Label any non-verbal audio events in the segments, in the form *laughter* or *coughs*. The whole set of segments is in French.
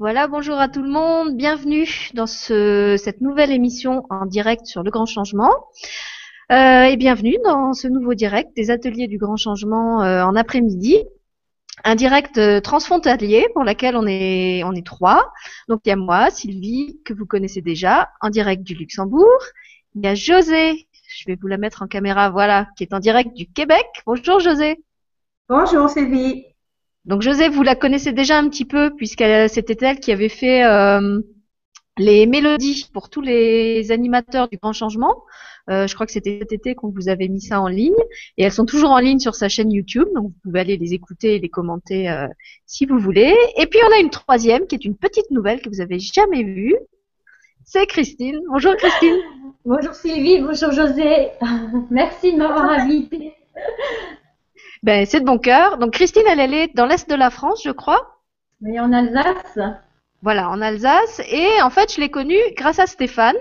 Voilà, bonjour à tout le monde, bienvenue dans ce, cette nouvelle émission en direct sur le grand changement. Euh, et bienvenue dans ce nouveau direct des ateliers du grand changement euh, en après-midi. Un direct euh, transfrontalier pour lequel on est, on est trois. Donc il y a moi, Sylvie, que vous connaissez déjà, en direct du Luxembourg. Il y a José, je vais vous la mettre en caméra, voilà, qui est en direct du Québec. Bonjour José. Bonjour Sylvie. Donc José, vous la connaissez déjà un petit peu puisque c'était elle qui avait fait euh, les mélodies pour tous les animateurs du Grand Changement. Euh, je crois que c'était cet été qu'on vous avait mis ça en ligne et elles sont toujours en ligne sur sa chaîne YouTube, donc vous pouvez aller les écouter et les commenter euh, si vous voulez. Et puis on a une troisième qui est une petite nouvelle que vous avez jamais vue. C'est Christine. Bonjour Christine. Bonjour Sylvie, bonjour José. *laughs* Merci de m'avoir *laughs* invitée. Ben, c'est de bon cœur. Donc Christine, elle, elle est dans l'est de la France, je crois. Oui, en Alsace. Voilà, en Alsace. Et en fait, je l'ai connue grâce à Stéphane,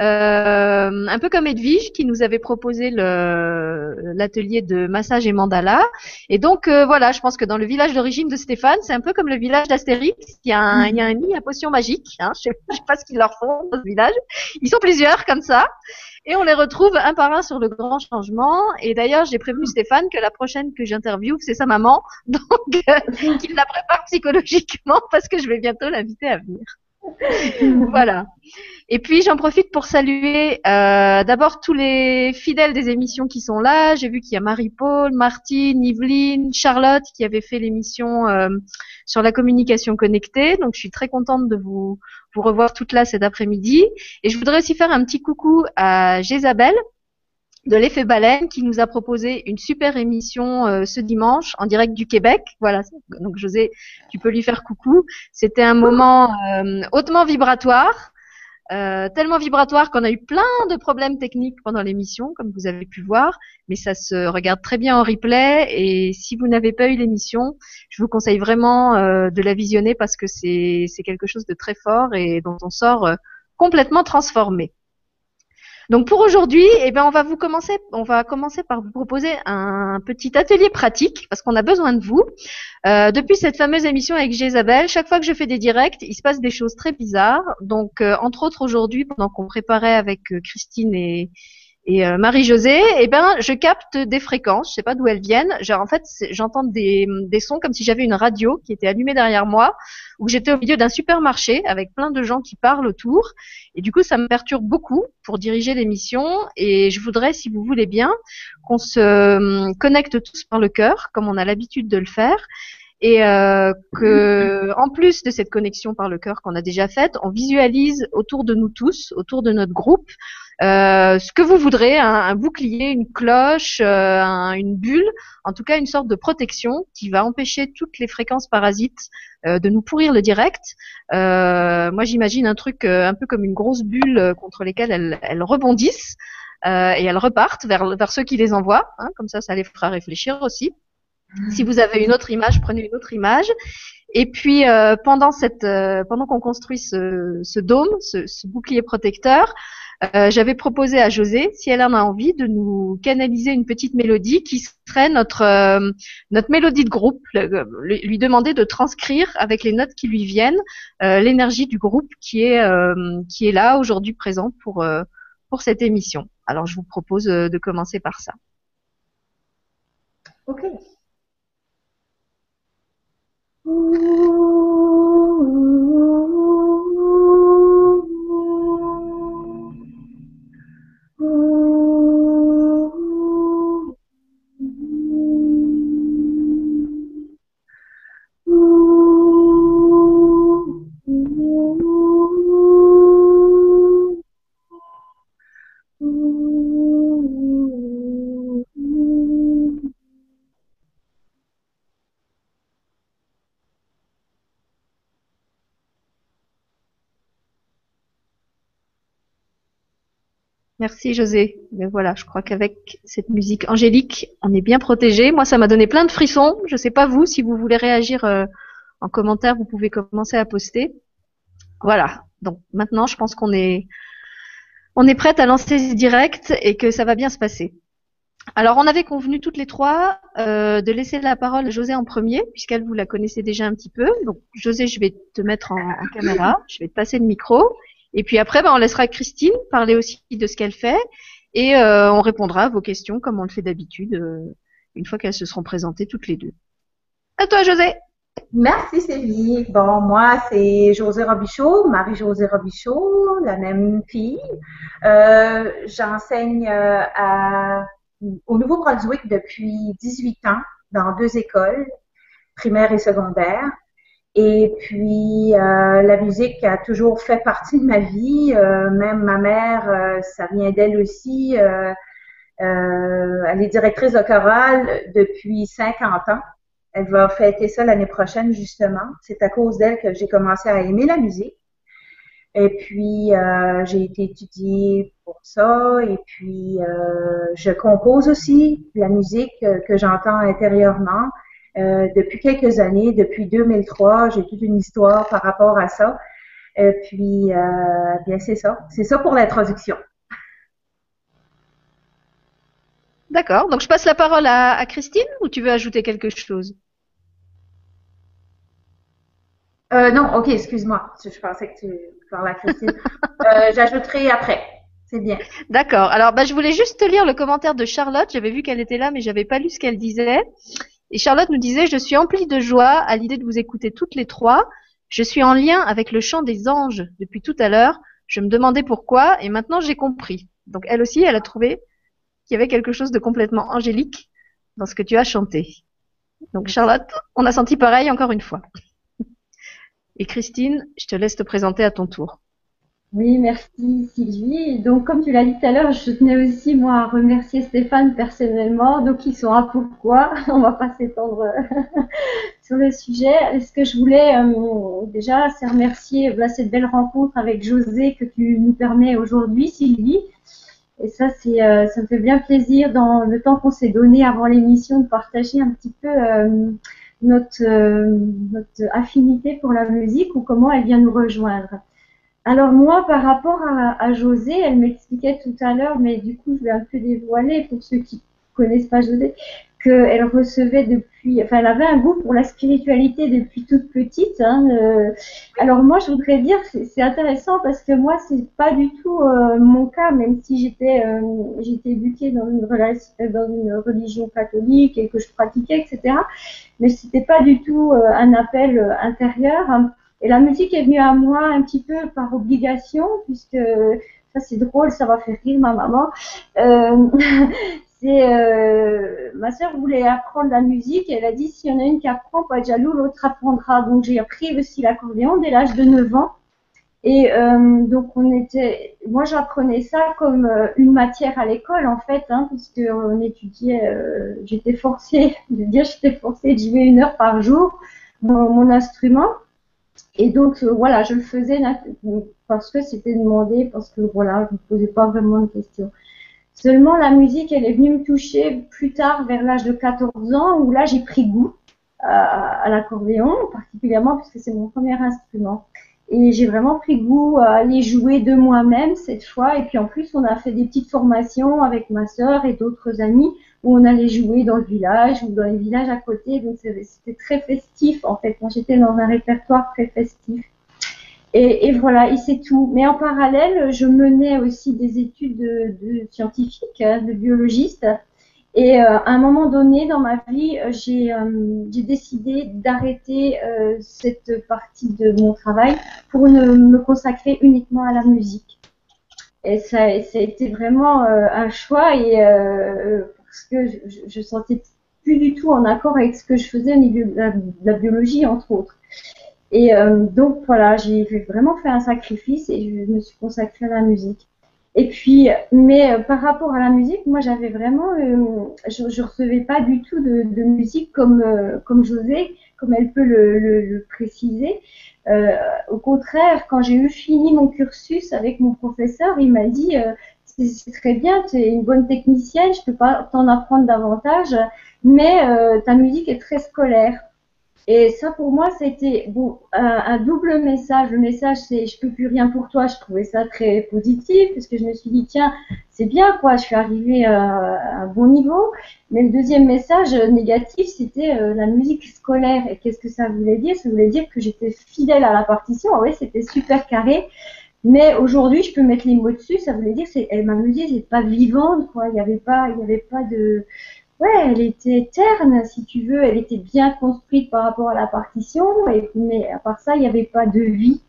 euh, un peu comme Edwige qui nous avait proposé l'atelier de massage et mandala. Et donc euh, voilà, je pense que dans le village d'origine de Stéphane, c'est un peu comme le village d'Astérix. Il y a un, il y a un nid à potion magique. Hein, je, sais, sais pas ce qu'ils leur font dans ce village. Ils sont plusieurs comme ça. Et on les retrouve un par un sur le grand changement. Et d'ailleurs, j'ai prévenu Stéphane que la prochaine que j'interviewe, c'est sa maman. *laughs* Donc, euh, qu'il la prépare psychologiquement parce que je vais bientôt l'inviter à venir. *laughs* voilà. Et puis j'en profite pour saluer euh, d'abord tous les fidèles des émissions qui sont là. J'ai vu qu'il y a Marie-Paul, Martine, Yveline, Charlotte qui avaient fait l'émission euh, sur la communication connectée. Donc je suis très contente de vous, vous revoir toutes là cet après-midi. Et je voudrais aussi faire un petit coucou à Jézabel de l'effet baleine qui nous a proposé une super émission euh, ce dimanche en direct du Québec. Voilà, donc José, tu peux lui faire coucou. C'était un moment euh, hautement vibratoire, euh, tellement vibratoire qu'on a eu plein de problèmes techniques pendant l'émission, comme vous avez pu voir, mais ça se regarde très bien en replay. Et si vous n'avez pas eu l'émission, je vous conseille vraiment de la visionner parce que c'est quelque chose de très fort et dont on sort complètement transformé. Donc pour aujourd'hui, eh bien on va vous commencer, on va commencer par vous proposer un petit atelier pratique parce qu'on a besoin de vous. Euh, depuis cette fameuse émission avec Jésabel, chaque fois que je fais des directs, il se passe des choses très bizarres. Donc euh, entre autres aujourd'hui, pendant qu'on préparait avec euh, Christine et, et euh, Marie-Josée, eh ben, je capte des fréquences, je sais pas d'où elles viennent. Genre, en fait, j'entends des, des, sons comme si j'avais une radio qui était allumée derrière moi, où j'étais au milieu d'un supermarché avec plein de gens qui parlent autour. Et du coup, ça me perturbe beaucoup pour diriger l'émission. Et je voudrais, si vous voulez bien, qu'on se hum, connecte tous par le cœur, comme on a l'habitude de le faire, et euh, que, en plus de cette connexion par le cœur qu'on a déjà faite, on visualise autour de nous tous, autour de notre groupe, euh, ce que vous voudrez, un, bouclier, une cloche, euh, un, une bulle, en tout cas une sorte de protection qui va empêcher toutes les fréquences parasites euh, de nous pourrir le direct. Euh, moi j'imagine un truc un peu comme une grosse bulle contre lesquelles elles, elles rebondissent et elles repartent vers, vers ceux qui les envoient, hein, comme ça ça les fera réfléchir aussi. Si vous avez une autre image, prenez une autre image. Et puis euh, pendant cette, euh, pendant qu'on construit ce, ce dôme, ce, ce, bouclier protecteur, euh, j'avais proposé à José, si elle en a envie, de nous canaliser une petite mélodie qui serait notre euh, notre mélodie de groupe, lui, demander de transcrire avec les notes qui lui viennent euh, l'énergie du groupe qui est qui est là aujourd'hui présent pour pour cette émission. Alors je vous propose de commencer par ça. Ok. Ooh. Merci José. Mais voilà, je crois qu'avec cette musique angélique, on est bien protégé. Moi, ça m'a donné plein de frissons. Je sais pas vous, si vous voulez réagir euh, en commentaire, vous pouvez commencer à poster. Voilà. Donc maintenant, je pense qu'on est on prête à lancer ce direct et que ça va bien se passer. Alors, on avait convenu toutes les trois euh, de laisser la parole à José en premier, puisqu'elle vous la connaissait déjà un petit peu. Donc, José, je vais te mettre en, caméra, je vais te passer le micro, et puis après, ben, on laissera Christine parler aussi de ce qu'elle fait, et euh, on répondra à vos questions comme on le fait d'habitude, euh, une fois qu'elles se seront présentées toutes les deux. À toi, José. Merci Sylvie. Bon, moi, c'est José Robichaud, Marie-José Robichaud, la même fille. Euh, J'enseigne au Nouveau-Brunswick depuis 18 ans dans deux écoles, primaire et secondaire. Et puis, euh, la musique a toujours fait partie de ma vie. Euh, même ma mère, euh, ça vient d'elle aussi. elle est directrice de chorale depuis 50 ans. Elle va fêter ça l'année prochaine, justement. C'est à cause d'elle que j'ai commencé à aimer la musique. Et puis, euh, j'ai été étudiée pour ça. Et puis, euh, je compose aussi la musique que, j'entends intérieurement. Euh, depuis quelques années, depuis 2003, j'ai toute une histoire par rapport à ça. Et puis, bien, c'est ça. C'est ça pour l'introduction. D'accord. Donc, je passe la parole à Christine ou tu veux ajouter quelque chose? Euh, non, ok, excuse-moi. Je pensais que tu parlais à Christine. *laughs* euh, J'ajouterai après. C'est bien. D'accord. Alors, bah, je voulais juste te lire le commentaire de Charlotte. J'avais vu qu'elle était là, mais j'avais pas lu ce qu'elle disait. Et Charlotte nous disait, je suis emplie de joie à l'idée de vous écouter toutes les trois. Je suis en lien avec le chant des anges depuis tout à l'heure. Je me demandais pourquoi, et maintenant j'ai compris. Donc elle aussi, elle a trouvé qu'il y avait quelque chose de complètement angélique dans ce que tu as chanté. Donc Charlotte, on a senti pareil encore une fois. *laughs* Et Christine, je te laisse te présenter à ton tour. Oui, merci Sylvie. Donc, comme tu l'as dit tout à l'heure, je tenais aussi moi à remercier Stéphane personnellement. Donc, il saura pourquoi. *laughs* On va pas s'étendre *laughs* sur le sujet. Ce que je voulais euh, déjà, c'est remercier bah, cette belle rencontre avec José que tu nous permets aujourd'hui, Sylvie. Et ça, c'est, euh, ça me fait bien plaisir dans le temps qu'on s'est donné avant l'émission de partager un petit peu. Euh, notre, euh, notre affinité pour la musique ou comment elle vient nous rejoindre. Alors moi, par rapport à, à José, elle m'expliquait tout à l'heure, mais du coup, je vais un peu dévoiler pour ceux qui connaissent pas José, qu'elle recevait depuis, enfin, elle avait un goût pour la spiritualité depuis toute petite. Hein, euh. alors moi, je voudrais dire, c'est intéressant parce que moi, c'est pas du tout euh, mon cas, même si j'étais, euh, j'étais éduquée dans une une religion catholique et que je pratiquais, etc. Mais c'était pas du tout un appel intérieur. Hein. Et la musique est venue à moi un petit peu par obligation, puisque ça c'est drôle, ça va faire rire ma maman. Euh, *laughs* c'est euh, ma sœur voulait apprendre la musique elle a dit s'il y en a une qui apprend, pas de jaloux, l'autre apprendra. Donc j'ai appris aussi l'accordéon dès l'âge de 9 ans. Et euh, donc on était, moi j'apprenais ça comme euh, une matière à l'école en fait, hein, puisque on étudiait, euh, j'étais forcée, *laughs* de dire j'étais forcée de jouer une heure par jour mon, mon instrument. Et donc euh, voilà, je le faisais parce que c'était demandé, parce que voilà, je ne posais pas vraiment de questions. Seulement, la musique, elle est venue me toucher plus tard, vers l'âge de 14 ans, où là, j'ai pris goût à, à l'accordéon, particulièrement puisque c'est mon premier instrument. Et j'ai vraiment pris goût à aller jouer de moi-même cette fois. Et puis en plus, on a fait des petites formations avec ma sœur et d'autres amis où on allait jouer dans le village ou dans les villages à côté. Donc c'était très festif en fait. Moi, j'étais dans un répertoire très festif. Et, voilà, et c'est tout. Mais en parallèle, je menais aussi des études de, scientifiques, hein, de biologiste. Et euh, à un moment donné dans ma vie, euh, j'ai euh, décidé d'arrêter cette partie de mon travail pour me consacrer uniquement à la musique. Et ça, ça a été vraiment un choix et parce que je, je, sentais plus du tout en accord avec ce que je faisais au niveau de la biologie, entre autres. Et euh, donc voilà, j'ai vraiment fait un sacrifice et je me suis consacrée à la musique. Et puis, mais euh, par rapport à la musique, moi j'avais vraiment, euh, je, je recevais pas du tout de, musique comme comme José, comme elle peut le préciser. au contraire, quand j'ai eu fini mon cursus avec mon professeur, il m'a dit c'est très bien, tu es une bonne technicienne, je peux pas t'en apprendre davantage, mais ta musique est très scolaire. Et ça, pour moi, c'était bon, un, double message. Le message, c'est je peux plus rien pour toi. Je trouvais ça très positif parce que je me suis dit tiens, c'est bien quoi. Je suis arrivée à un bon niveau. Mais le deuxième message négatif, c'était euh, la musique scolaire. Et qu'est-ce que ça voulait dire? Ça voulait dire que j'étais fidèle à la partition. Oui, c'était super carré. Mais aujourd'hui, je peux mettre les mots dessus. Ça voulait dire que ma musique n'est pas vivante, quoi. Il n'y avait pas, il y avait pas de, ouais, elle était terne, si tu veux, elle était bien construite par rapport à la partition, mais à part ça, il n'y avait pas de vie.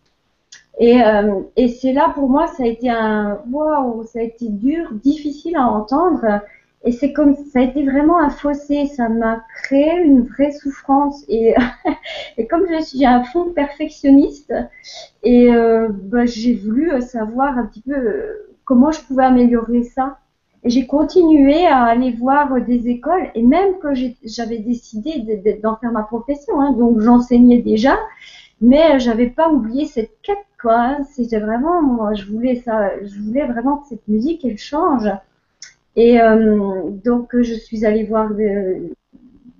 Et, euh, et c'est là pour moi, ça a été un waouh, ça a été dur, difficile à entendre. Et c'est comme ça a été vraiment un fossé, ça m'a créé une vraie souffrance. Et, *laughs* et comme je suis un fond perfectionniste, et euh, bah, j'ai voulu savoir un petit peu comment je pouvais améliorer ça j'ai continué à aller voir des écoles et même que j'avais décidé d'en faire ma profession, hein, donc j'enseignais déjà, mais j'avais pas oublié cette quête quoi. Hein. C'était vraiment, moi, je voulais ça, je voulais vraiment que cette musique elle change. Et euh, donc je suis allée voir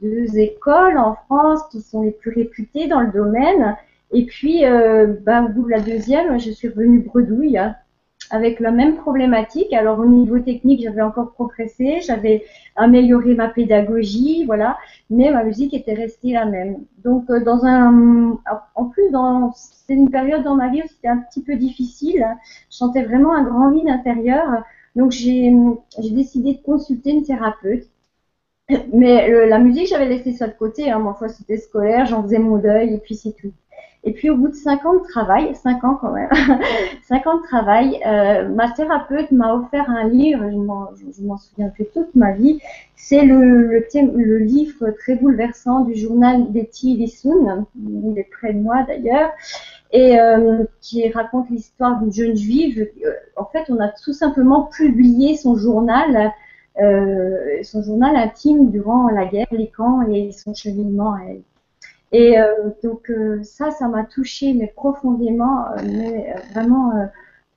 deux écoles en France qui sont les plus réputées dans le domaine. Et puis, euh, bah, au bout de la deuxième, je suis revenue bredouille. Hein avec la même problématique. Alors au niveau technique, j'avais encore progressé, j'avais amélioré ma pédagogie, voilà, mais ma musique était restée la même. Donc euh, dans un, en plus dans c'est une période dans ma vie où c'était un petit peu difficile. Je sentais vraiment un grand vide intérieur, donc j'ai décidé de consulter une thérapeute. Mais la musique, j'avais laissé ça de côté. Hein. Moi, c'était scolaire, j'en faisais mon deuil et puis c'est tout. Et puis au bout de cinq ans de travail, cinq ans quand même, *laughs* cinq ans de travail, euh, ma thérapeute m'a offert un livre, je m'en souviens plus toute ma vie. C'est le, livre très bouleversant du journal d'Etty Lissoun, il est près de moi d'ailleurs, et euh, qui raconte l'histoire d'une jeune juive. Euh, en fait, on a tout simplement publié son journal. Euh, son journal intime durant la guerre, les camps et son cheminement à elle. Et euh, donc euh, ça, ça m'a touché mais profondément, euh, mais vraiment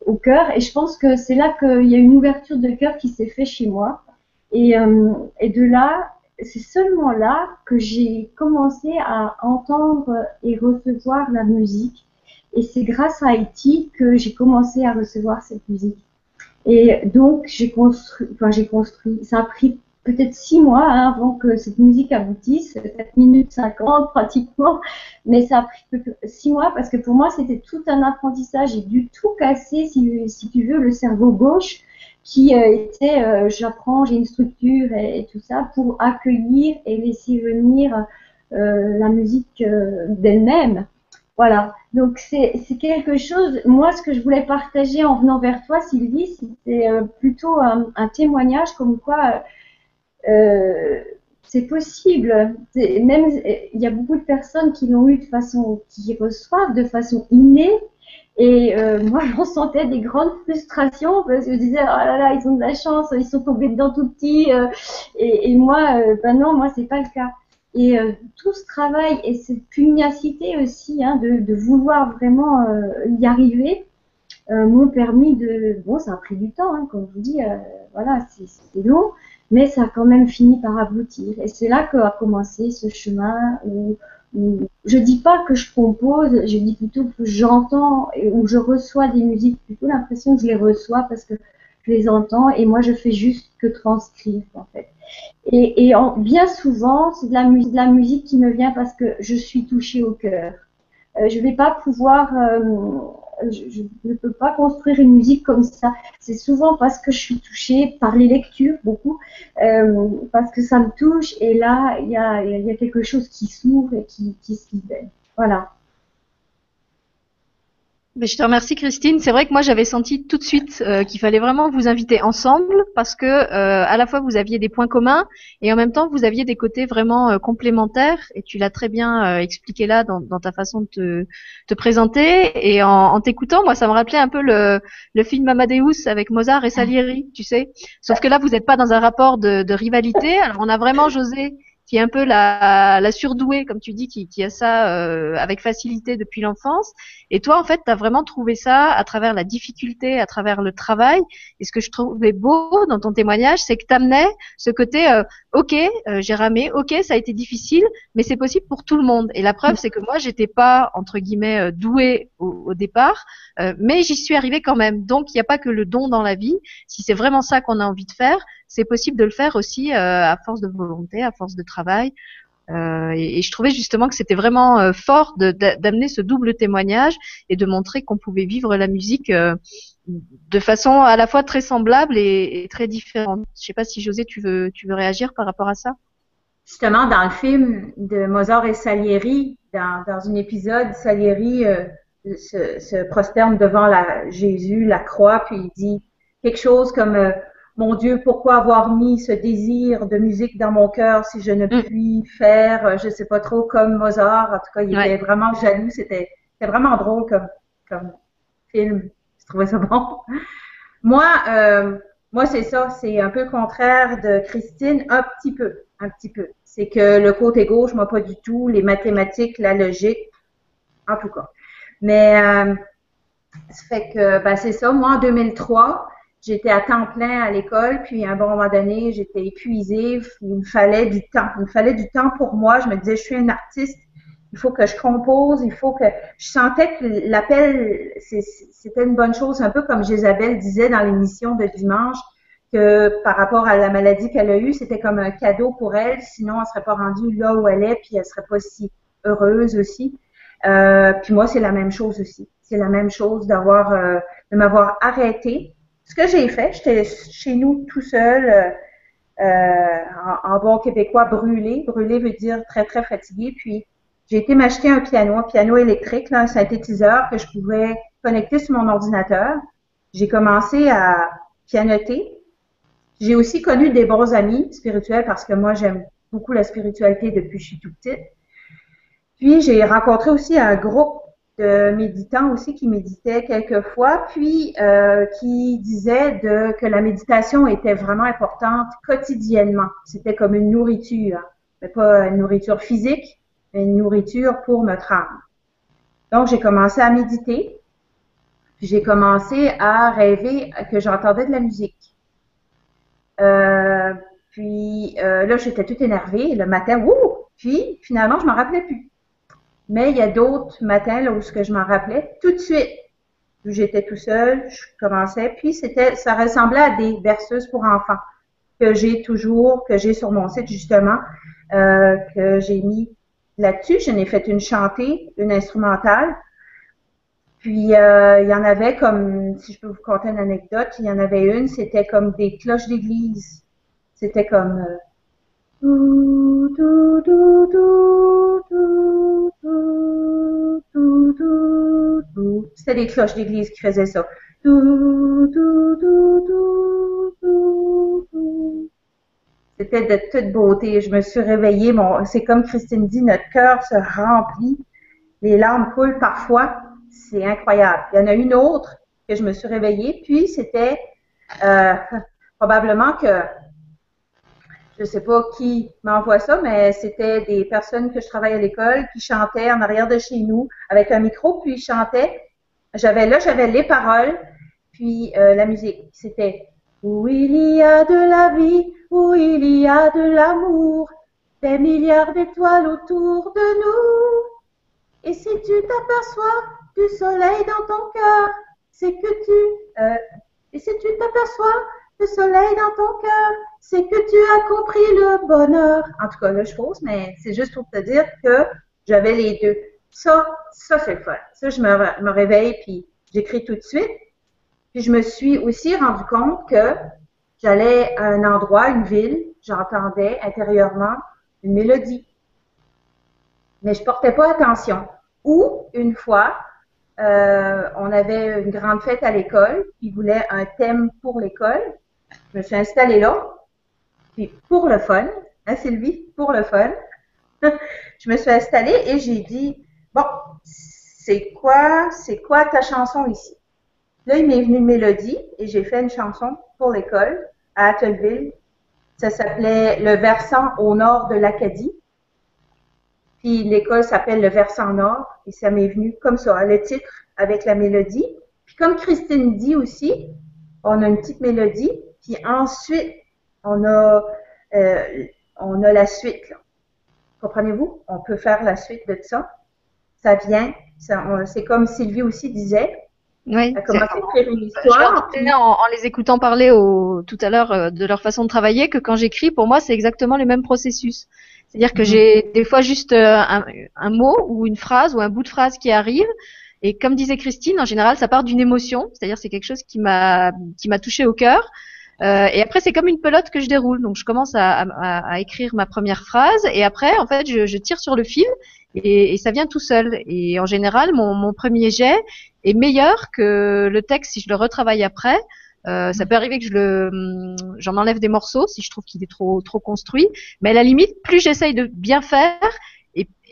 au cœur. Et je pense que c'est là qu'il y a une ouverture de cœur qui s'est fait chez moi. Et, et de là, c'est seulement là que j'ai commencé à entendre et recevoir la musique. Et c'est grâce à Haïti que j'ai commencé à recevoir cette musique. Et donc j'ai construit, enfin j'ai construit. Ça a pris peut-être six mois hein, avant que cette musique aboutisse, 7 minutes 50 *laughs* pratiquement, mais ça a pris six mois parce que pour moi c'était tout un apprentissage, j'ai dû tout casser si, tu veux le cerveau gauche qui euh, était euh, j'apprends, j'ai une structure et, tout ça pour accueillir et laisser venir euh, la musique d'elle-même. Voilà, donc c'est quelque chose, moi ce que je voulais partager en venant vers toi Sylvie, c'était plutôt un, témoignage comme quoi euh, c'est possible. Même il y a beaucoup de personnes qui l'ont eu de façon, qui reçoivent de façon innée. Et euh, moi, *laughs* j'en sentais des grandes frustrations parce que je disais, oh là là, ils ont de la chance, ils sont tombés dedans tout petits. Euh, et, et, moi, euh, ben non, moi, c'est pas le cas. Et tout ce travail et cette pugnacité aussi, hein, de, de, vouloir vraiment y arriver, m'ont permis de. Bon, ça a pris du temps, hein, comme je vous dis, voilà, c'est long, mais ça a quand même fini par aboutir. Et c'est là qu'a commencé ce chemin où, où, je dis pas que je compose, je dis plutôt que j'entends où je reçois des musiques, plutôt l'impression que je les reçois parce que je les entends et moi je fais juste que transcrire en fait. Et, et en, bien souvent, c'est de la, musique, qui me vient parce que je suis touchée au cœur. Euh, je vais pas pouvoir euh, je ne peux pas construire une musique comme ça. C'est souvent parce que je suis touchée par les lectures, beaucoup, euh, parce que ça me touche, et là, il y a, y a, quelque chose qui s'ouvre et qui, qui se libère. Voilà. Je te remercie Christine. C'est vrai que moi j'avais senti tout de suite euh, qu'il fallait vraiment vous inviter ensemble parce que euh, à la fois vous aviez des points communs et en même temps vous aviez des côtés vraiment euh, complémentaires. Et tu l'as très bien expliqué là dans, dans, ta façon de te, te présenter. Et en, en t'écoutant moi ça me rappelait un peu le, le film Amadeus avec Mozart et Salieri tu sais. Sauf que là vous n'êtes pas dans un rapport de, de rivalité. Alors on a vraiment José qui est un peu la, la surdouée, comme tu dis, qui, qui a ça euh, avec facilité depuis l'enfance. Et toi, en fait, tu as vraiment trouvé ça à travers la difficulté, à travers le travail. Et ce que je trouvais beau dans ton témoignage, c'est que tu amenais ce côté, euh, ok, euh, j'ai ramé, ok, ça a été difficile, mais c'est possible pour tout le monde. Et la preuve, c'est que moi, j'étais pas entre guillemets douée au, au départ, mais j'y suis arrivée quand même. Donc, il n'y a pas que le don dans la vie. Si c'est vraiment ça qu'on a envie de faire, c'est possible de le faire aussi à force de volonté, à force de travail. Euh, et, je trouvais justement que c'était vraiment euh, fort d'amener ce double témoignage et de montrer qu'on pouvait vivre la musique euh, de façon à la fois très semblable et, très différente. Je sais pas si José, tu veux, tu veux réagir par rapport à ça? Justement, dans le film de Mozart et Salieri, dans, un épisode, Salieri se, prosterne devant Jésus, la croix, puis il dit quelque chose comme mon Dieu, pourquoi avoir mis ce désir de musique dans mon cœur si je ne mm. puis faire, euh, je sais pas trop, comme Mozart? En tout cas, il était vraiment jaloux. C'était vraiment drôle comme, comme film. Je trouvais ça bon. Moi, euh, moi c'est ça. C'est un peu contraire de Christine, un petit peu, un petit peu. C'est que le côté gauche, moi pas du tout. Les mathématiques, la logique, en tout cas. Mais euh, ça fait que, ben, c'est ça. Moi, en 2003, j'étais à temps plein à l'école, puis à un bon moment donné, j'étais épuisée, il me fallait du temps. Il me fallait du temps pour moi. Je me disais, je suis une artiste, il faut que je compose, il faut que... Je sentais que l'appel, c'était une bonne chose, un peu comme Jésabelle disait dans l'émission de dimanche, que par rapport à la maladie qu'elle a eue, c'était comme un cadeau pour elle, sinon elle serait pas rendue là où elle est, puis elle serait pas si heureuse aussi. Euh, puis moi, c'est la même chose aussi. C'est la même chose d'avoir, euh, de m'avoir arrêté ce que j'ai fait, j'étais chez nous tout seul, euh, euh, en, bon québécois, brûlé. Brûlé veut dire très, très fatigué. Puis, j'ai été m'acheter un piano, un piano électrique, un synthétiseur que je pouvais connecter sur mon ordinateur. J'ai commencé à pianoter. J'ai aussi connu des bons amis spirituels parce que moi, j'aime beaucoup la spiritualité depuis que je suis tout petite. Puis, j'ai rencontré aussi un groupe de aussi qui méditaient quelquefois, puis euh, qui disaient que la méditation était vraiment importante quotidiennement. C'était comme une nourriture, mais pas une nourriture physique, mais une nourriture pour notre âme. Donc j'ai commencé à méditer, puis j'ai commencé à rêver que j'entendais de la musique. Euh, puis euh, là, j'étais toute énervée le matin, ouh! Puis finalement, je m'en rappelais plus. Mais il y a d'autres matins là, où ce que je m'en rappelais tout de suite. Où j'étais tout seul, je commençais, puis c'était, ça ressemblait à des berceuses pour enfants que j'ai toujours, que j'ai sur mon site justement, euh, que j'ai mis là-dessus. Je n'ai fait une chantée, une instrumentale. Puis euh, il y en avait comme, si je peux vous conter une anecdote, il y en avait une, c'était comme des cloches d'église. C'était comme euh, c'était les cloches d'église qui faisaient ça. C'était de toute beauté. Je me suis réveillée. C'est comme Christine dit, notre cœur se remplit. Les larmes coulent parfois. C'est incroyable. Il y en a une autre que je me suis réveillée. Puis c'était euh, probablement que je sais pas qui m'envoie ça, mais c'était des personnes que je travaille à l'école qui chantaient en arrière de chez nous avec un micro, puis ils chantaient. J'avais là, j'avais les paroles, puis euh, la musique. C'était où il y a de la vie, où il y a de l'amour, des milliards d'étoiles autour de nous. Et si tu t'aperçois du soleil dans ton cœur, c'est que tu... Euh, et si tu t'aperçois le soleil dans ton cœur, c'est que tu as compris le bonheur. En tout cas, là, je pose, mais c'est juste pour te dire que j'avais les deux. Ça, ça, c'est le fun. Ça, je me, me réveille, puis j'écris tout de suite. Puis je me suis aussi rendu compte que j'allais à un endroit, une ville, j'entendais intérieurement une mélodie. Mais je portais pas attention. Ou, une fois, euh, on avait une grande fête à l'école, ils voulaient un thème pour l'école. Je me suis installée là, puis pour le fun, hein Sylvie, pour le fun, *laughs* je me suis installée et j'ai dit, bon, c'est quoi, c'est quoi ta chanson ici? Là, il m'est venu une mélodie et j'ai fait une chanson pour l'école à Attelville. Ça s'appelait le versant au nord de l'Acadie. Puis l'école s'appelle le versant nord et ça m'est venu comme ça, le titre avec la mélodie. Puis comme Christine dit aussi, on a une petite mélodie, puis ensuite on a euh, on a la suite. Comprenez-vous? On peut faire la suite de ça. Ça vient. C'est comme Sylvie aussi disait. Oui. À écrire une histoire. en, en, les écoutant parler au, tout à l'heure euh, de leur façon de travailler que quand j'écris, pour moi, c'est exactement le même processus. C'est-à-dire que mhm. j'ai des fois juste euh, un, un, mot ou une phrase ou un bout de phrase qui arrive. Et comme disait Christine, en général, ça part d'une émotion. C'est-à-dire c'est quelque chose qui m'a qui m'a touché au cœur. Euh, et après, c'est comme une pelote que je déroule. Donc, je commence à, à, à, écrire ma première phrase, et après, en fait, je, je tire sur le fil, et, et, ça vient tout seul. Et en général, mon, mon, premier jet est meilleur que le texte si je le retravaille après. Euh, ça peut arriver que je le, hum, j'en enlève des morceaux si je trouve qu'il est trop trop construit. Mais à la limite, plus j'essaye de bien faire,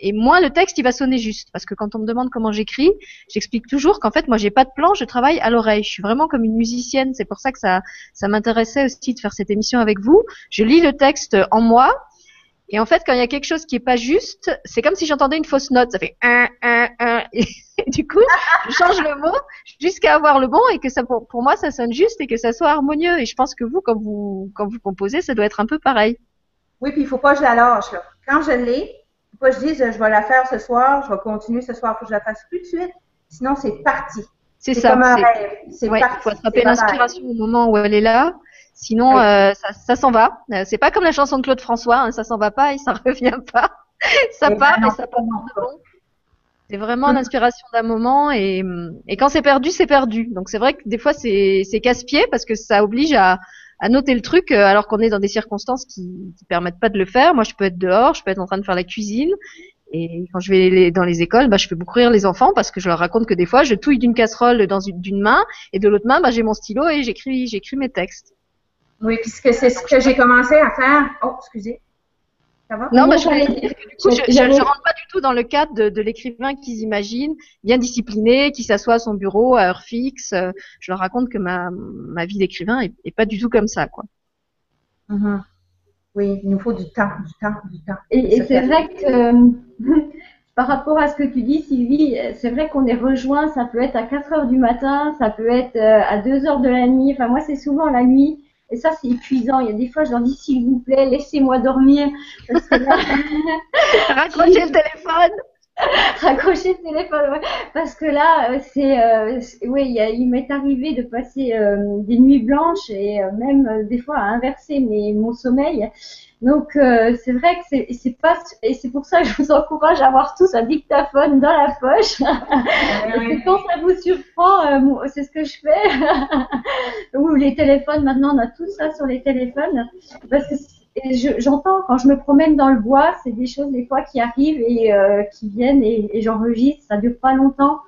et moins le texte il va sonner juste parce que quand on me demande comment j'écris j'explique toujours qu'en fait moi j'ai pas de plan je travaille à l'oreille je suis vraiment comme une musicienne c'est pour ça que ça ça m'intéressait aussi de faire cette émission avec vous je lis le texte en moi et en fait quand il y a quelque chose qui est pas juste c'est comme si j'entendais une fausse note ça fait un un un *laughs* et du coup je change le mot jusqu'à avoir le bon et que ça pour, pour moi ça sonne juste et que ça soit harmonieux et je pense que vous quand vous quand vous composez ça doit être un peu pareil oui puis il faut pas que je la lâche là quand je l'ai pas je dise, je vais la faire ce soir, je vais continuer ce soir, faut que je la fasse tout de suite. Sinon, c'est parti. C'est ça. Comme un rêve. C'est parti. Il faut attraper l'inspiration au moment où elle est là. Sinon, euh, ça, ça s'en va. Euh, c'est pas comme la chanson de Claude François, hein, ça s'en va pas et ça *laughs* revient pas. ça part et ça part de bon. C'est vraiment l'inspiration d'un moment et, et quand c'est perdu, c'est perdu. Donc c'est vrai que des fois c'est casse-pied parce que ça oblige à, à noter le truc euh, alors qu'on est dans des circonstances qui, qui permettent pas de le faire. Moi, je peux être dehors, je peux être en train de faire la cuisine. Et quand je vais dans les écoles, bah, je fais beaucoup rire les enfants parce que je leur raconte que des fois, je touille d'une casserole dans une d'une main et de l'autre main, bah, j'ai mon stylo et j'écris j'écris mes textes. Oui, puisque c'est ce que j'ai commencé à faire. Oh, excusez. Non, mais je, ne rentre pas du tout dans le cadre de, l'écrivain qu'ils imaginent, bien discipliné, qui s'assoit à son bureau à heure fixe. Euh, je leur raconte que ma, ma vie d'écrivain est, pas du tout comme ça, quoi. Mm-hmm. Oui, il nous faut du temps, du temps, du temps. Et, c'est vrai que *laughs* par rapport à ce que tu dis, Sylvie, c'est vrai qu'on est rejoint, ça peut être à 4 heures du matin, ça peut être euh, à 2 heures de la nuit. Enfin, moi, c'est souvent la nuit. Et ça, c'est épuisant. Il y a des fois, je leur dis, s'il vous plaît, laissez-moi dormir. Parce que *laughs* Raccrochez le téléphone. *laughs* Raccrochez le téléphone, ouais. Parce que là, euh, c'est, euh, oui, il, m'est arrivé de passer euh, des nuits blanches et même des fois à inverser mes, mon sommeil. Donc euh, c'est vrai que c'est c'est pas et c'est pour ça que je vous encourage à avoir tous un dictaphone dans la poche. et quand ça vous surprend, euh, c'est ce que je fais. *laughs* Ou les téléphones maintenant on a tout ça sur les téléphones parce que j'entends quand je me promène dans le bois, c'est des choses des fois qui arrivent et euh, qui viennent et, et j'enregistre. Ça dure pas longtemps,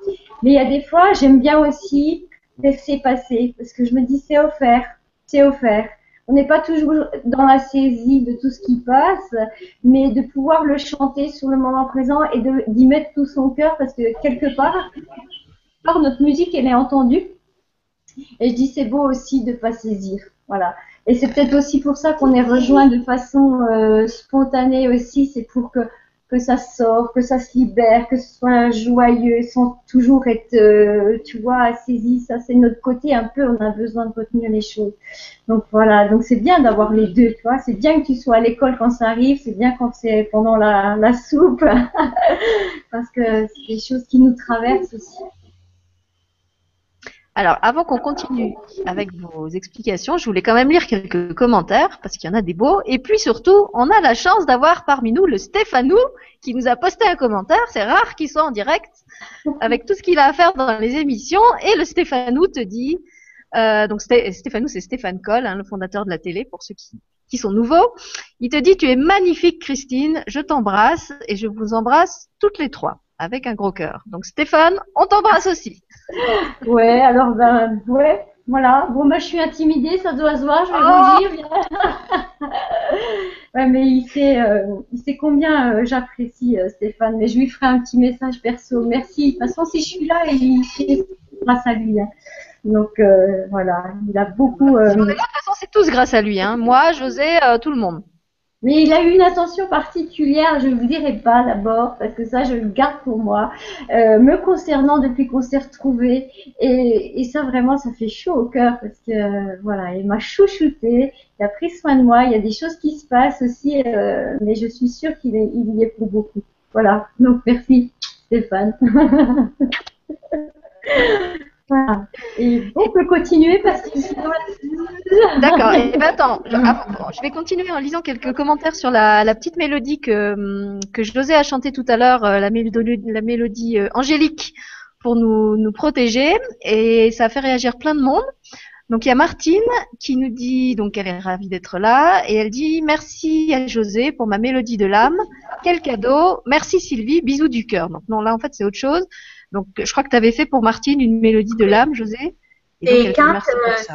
mais il y a des fois j'aime bien aussi laisser passer parce que je me dis c'est offert, c'est offert on n'est pas toujours dans la saisie de tout ce qui passe, mais de pouvoir le chanter sur le moment présent et d'y mettre tout son cœur parce que quelque part, par notre musique, elle est entendue. Et je dis c'est beau aussi de pas saisir, voilà. Et c'est peut-être aussi pour ça qu'on est rejoint de façon euh, spontanée aussi, c'est pour que que ça sort, que ça se libère, que ce soit joyeux, sans toujours être, euh, tu vois, saisi. Ça, c'est notre côté un peu, on a besoin de retenir les choses. Donc voilà, donc c'est bien d'avoir les deux, tu vois. C'est bien que tu sois à l'école quand ça arrive, c'est bien quand c'est pendant la, la soupe, *laughs* parce que c'est des choses qui nous traversent aussi. Alors, avant qu'on continue avec vos explications, je voulais quand même lire quelques commentaires parce qu'il y en a des beaux. Et puis surtout, on a la chance d'avoir parmi nous le Stéphanou qui nous a posté un commentaire. C'est rare qu'il soit en direct avec tout ce qu'il a à faire dans les émissions. Et le Stéphanou te dit, euh, donc Stéphanou, c'est Stéphane Coll, hein, le fondateur de la télé pour ceux qui, qui sont nouveaux. Il te dit, tu es magnifique Christine, je t'embrasse et je vous embrasse toutes les trois avec un gros cœur. Donc Stéphane, on t'embrasse aussi. *laughs* Ouais, alors ben ouais, Voilà. Bon, bah, je suis intimidée, ça doit se voir, je vais vous dire. *laughs* ouais, mais il sait, euh, il sait combien euh, j'apprécie euh, Stéphane. Mais je lui ferai un petit message perso. Merci. De toute façon, si je suis là, il fait grâce à lui. Hein. Donc voilà, il a beaucoup. de toute façon, c'est tous grâce à lui. Hein. Moi, José, tout le monde. Mais il a eu une attention particulière, je ne vous dirai pas d'abord, parce que ça, je le garde pour moi, euh, me concernant depuis qu'on s'est retrouvés. Et, et, ça, vraiment, ça fait chaud au cœur, parce que, voilà, il m'a chouchouté, il a pris soin de moi, il y a des choses qui se passent aussi, euh, mais je suis sûre qu'il il y est pour beaucoup. Voilà, donc merci Stéphane. *laughs* Et on peut continuer parce que D'accord. Et ben attends, *laughs* je, vais continuer en lisant quelques commentaires sur la, petite mélodie que que José a chanté tout à l'heure, euh, la mélodie, la mélodie euh, angélique pour nous nous protéger et ça a fait réagir plein de monde. Donc il y a Martine qui nous dit donc elle est ravie d'être là et elle dit merci à José pour ma mélodie de l'âme. Quel cadeau. Merci Sylvie, bisous du cœur. Donc non là en fait c'est autre chose. Donc, je crois que tu avais fait pour Martine une mélodie de l'âme, José. Et, quand, euh,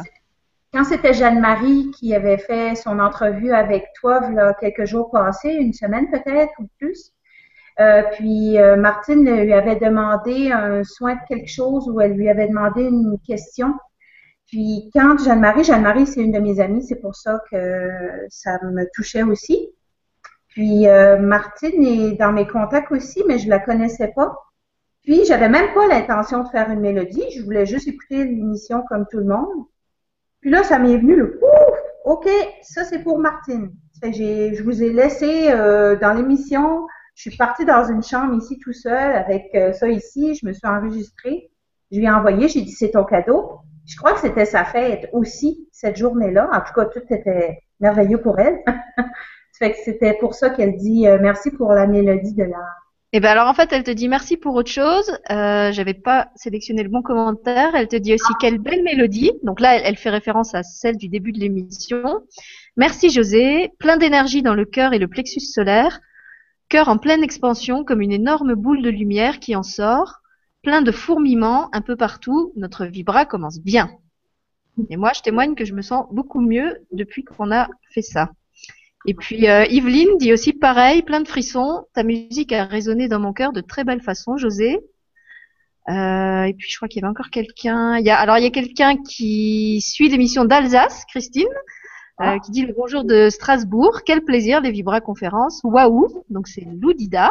quand c'était Jeanne-Marie qui avait fait son entrevue avec toi, là, quelques jours passés, une semaine peut-être ou plus, euh, puis euh, Martine lui avait demandé un soin de quelque chose ou elle lui avait demandé une question. Puis quand Jeanne-Marie, Jeanne-Marie c'est une de mes amies, c'est pour ça que ça me touchait aussi. Puis Martine est dans mes contacts aussi, mais je la connaissais pas. Puis, j'avais même pas l'intention de faire une mélodie. Je voulais juste écouter l'émission comme tout le monde. Puis là, ça m'est venu le ouf, OK, ça c'est pour Martine. je vous ai laissé euh, dans l'émission. Je suis partie dans une chambre ici tout seul avec euh, ça ici. Je me suis enregistrée. Je lui ai envoyé. J'ai dit c'est ton cadeau. Je crois que c'était sa fête aussi cette journée-là. En tout cas, tout était merveilleux pour elle. *laughs* fait que c'était pour ça qu'elle dit euh, merci pour la mélodie de la et eh ben alors en fait, elle te dit merci pour autre chose. Euh, J'avais pas sélectionné le bon commentaire. Elle te dit aussi quelle belle mélodie. Donc là, elle, fait référence à celle du début de l'émission. Merci José. Plein d'énergie dans le cœur et le plexus solaire. Cœur en pleine expansion comme une énorme boule de lumière qui en sort. Plein de fourmillements un peu partout. Notre vibra commence bien. Et moi, je témoigne que je me sens beaucoup mieux depuis qu'on a fait ça. Et puis euh, Yveline dit aussi pareil, plein de frissons. Ta musique a résonné dans mon cœur de très belle façon, José. Euh, et puis je crois qu'il y avait encore quelqu'un. Il y a alors il y a quelqu'un qui suit l'émission d'Alsace, Christine, euh, ah. qui dit le bonjour de Strasbourg. Quel plaisir les Vibra conférences. Waouh. Donc c'est Loudida.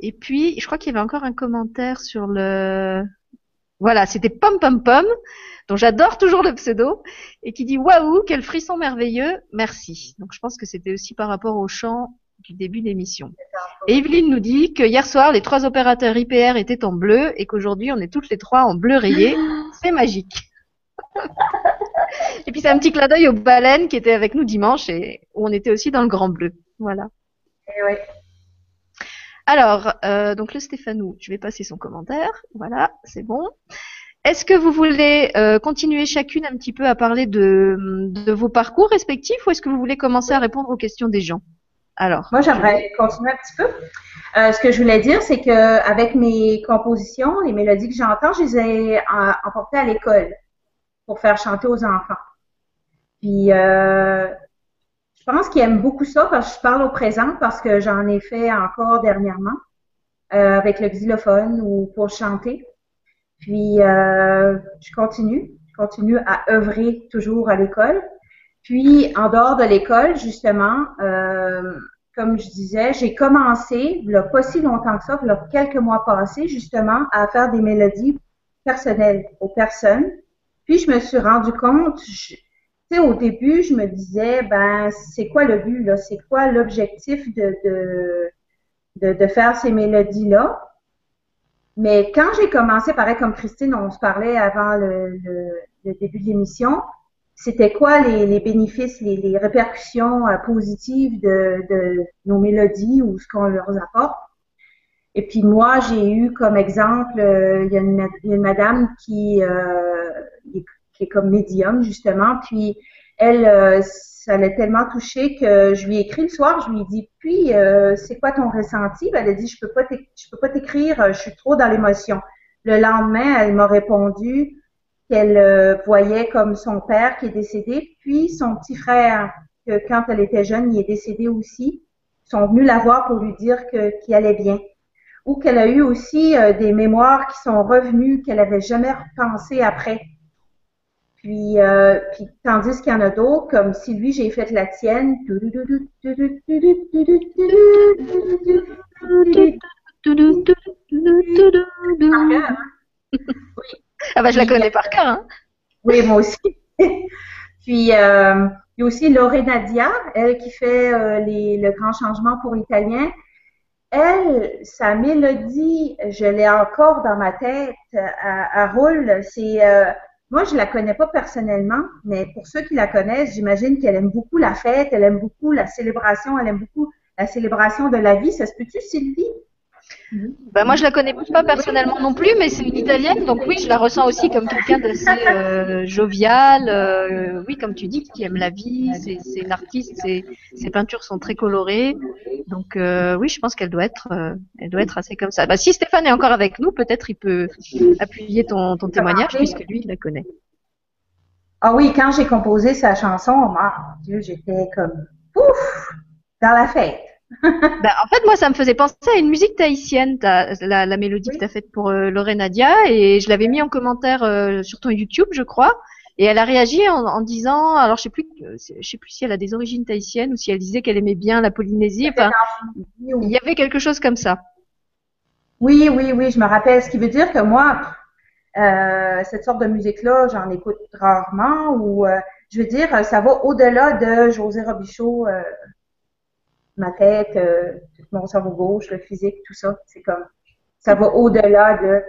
Et puis je crois qu'il y avait encore un commentaire sur le. Voilà, c'était pom pom pom dont j'adore toujours le pseudo, et qui dit waouh, quel frisson merveilleux, merci. Donc je pense que c'était aussi par rapport au chant du début d'émission. Et Evelyne nous dit que hier soir, les trois opérateurs IPR étaient en bleu et qu'aujourd'hui, on est toutes les trois en bleu rayé. *gasps* C'est magique. *laughs* et puis c'est un petit clin d'œil aux baleines qui étaient avec nous dimanche et où on était aussi dans le grand bleu. Voilà. Et eh. Alors, euh, donc le Stéphanou, je vais passer son commentaire. Voilà, c'est bon. Est-ce que vous voulez euh, continuer chacune un petit peu à parler de, de vos parcours respectifs ou est-ce que vous voulez commencer à répondre aux questions des gens? Alors. Moi, j'aimerais continuer un petit peu. Euh, ce que je voulais dire, c'est que avec mes compositions, les mélodies que j'entends, je les ai emportées à l'école pour faire chanter aux enfants. Puis, euh, je pense qu'ils aiment beaucoup ça parce que je parle au présent parce que j'en ai fait encore dernièrement avec le xylophone ou pour chanter. Puis, euh, je continue, je continue à œuvrer toujours à l'école. Puis, en dehors de l'école, justement, euh, comme je disais, j'ai commencé, il n'y a pas si longtemps que ça, il y a quelques mois passés, justement, à faire des mélodies personnelles aux personnes. Puis, je me suis rendu compte, tu sais, au début, je me disais, ben, c'est quoi le but, là? C'est quoi l'objectif de, de, de faire ces mélodies-là? Mais quand j'ai commencé, pareil comme Christine, on se parlait avant le, début de l'émission, c'était quoi les, bénéfices, les, répercussions euh, positives de, nos mélodies ou ce qu'on leur apporte? Et puis moi, j'ai eu comme exemple, euh, il, y a une, madame qui, euh, qui est comme médium justement, puis elle, ça l'a tellement touchée que je lui ai écrit le soir, je lui ai dit, puis, euh, c'est quoi ton ressenti? Ben, elle a dit, je peux pas peux pas t'écrire, je suis trop dans l'émotion. Le lendemain, elle m'a répondu, qu'elle euh, voyait comme son père qui est décédé, puis son petit frère, que quand elle était jeune, il est décédé aussi, sont venus la voir pour lui dire qu'il allait bien. Ou qu'elle a eu aussi euh, des mémoires qui sont revenues qu'elle avait jamais repensé après. Puis, euh, puis tandis qu'il y en a d'autres, comme si lui j'ai fait la tienne. Ah bah je la connais par cœur. Hein? Oui, moi aussi. Puis euh, il y a aussi Lorenadia, elle qui fait euh, les, le grand changement pour l'italien. Elle, sa mélodie, je l'ai encore dans ma tête, à, roule. C'est euh, moi, je la connais pas personnellement, mais pour ceux qui la connaissent, j'imagine qu'elle aime beaucoup la fête, elle aime beaucoup la célébration, elle aime beaucoup la célébration de la vie. Ça se peut-tu, Sylvie? Bah, moi, je la connais pas personnellement non plus, mais c'est une italienne, donc oui, je la ressens aussi comme quelqu'un d'assez euh, jovial. Euh, oui, comme tu dis, qui aime la vie. C'est une artiste. Ses, peintures sont très colorées, donc euh, oui, je pense qu'elle doit être, elle doit être assez comme ça. Bah, si Stéphane est encore avec nous, peut-être il peut appuyer ton, ton témoignage puisque lui, il la connaît. Ah oui, quand j'ai composé sa chanson, mon Dieu, j'étais comme ouf dans la fête. *laughs* bah, en fait, moi, ça me faisait penser à une musique tahitienne, la, la, mélodie que tu as faite pour euh, Nadia, et je l'avais mis en commentaire euh, sur ton YouTube, je crois. Et elle a réagi en, en disant, alors je sais plus, euh, je sais plus si elle a des origines tahitiennes ou si elle disait qu'elle aimait bien la Polynésie. Enfin, il y avait quelque chose comme ça. Oui, oui, oui, je me rappelle. Ce qui veut dire que moi, euh, cette sorte de musique-là, j'en écoute rarement. Ou, euh, je veux dire, ça va au-delà de José Robichaud ma tête, euh, tout mon cerveau gauche, le physique, tout ça. C'est comme, ça va au-delà de,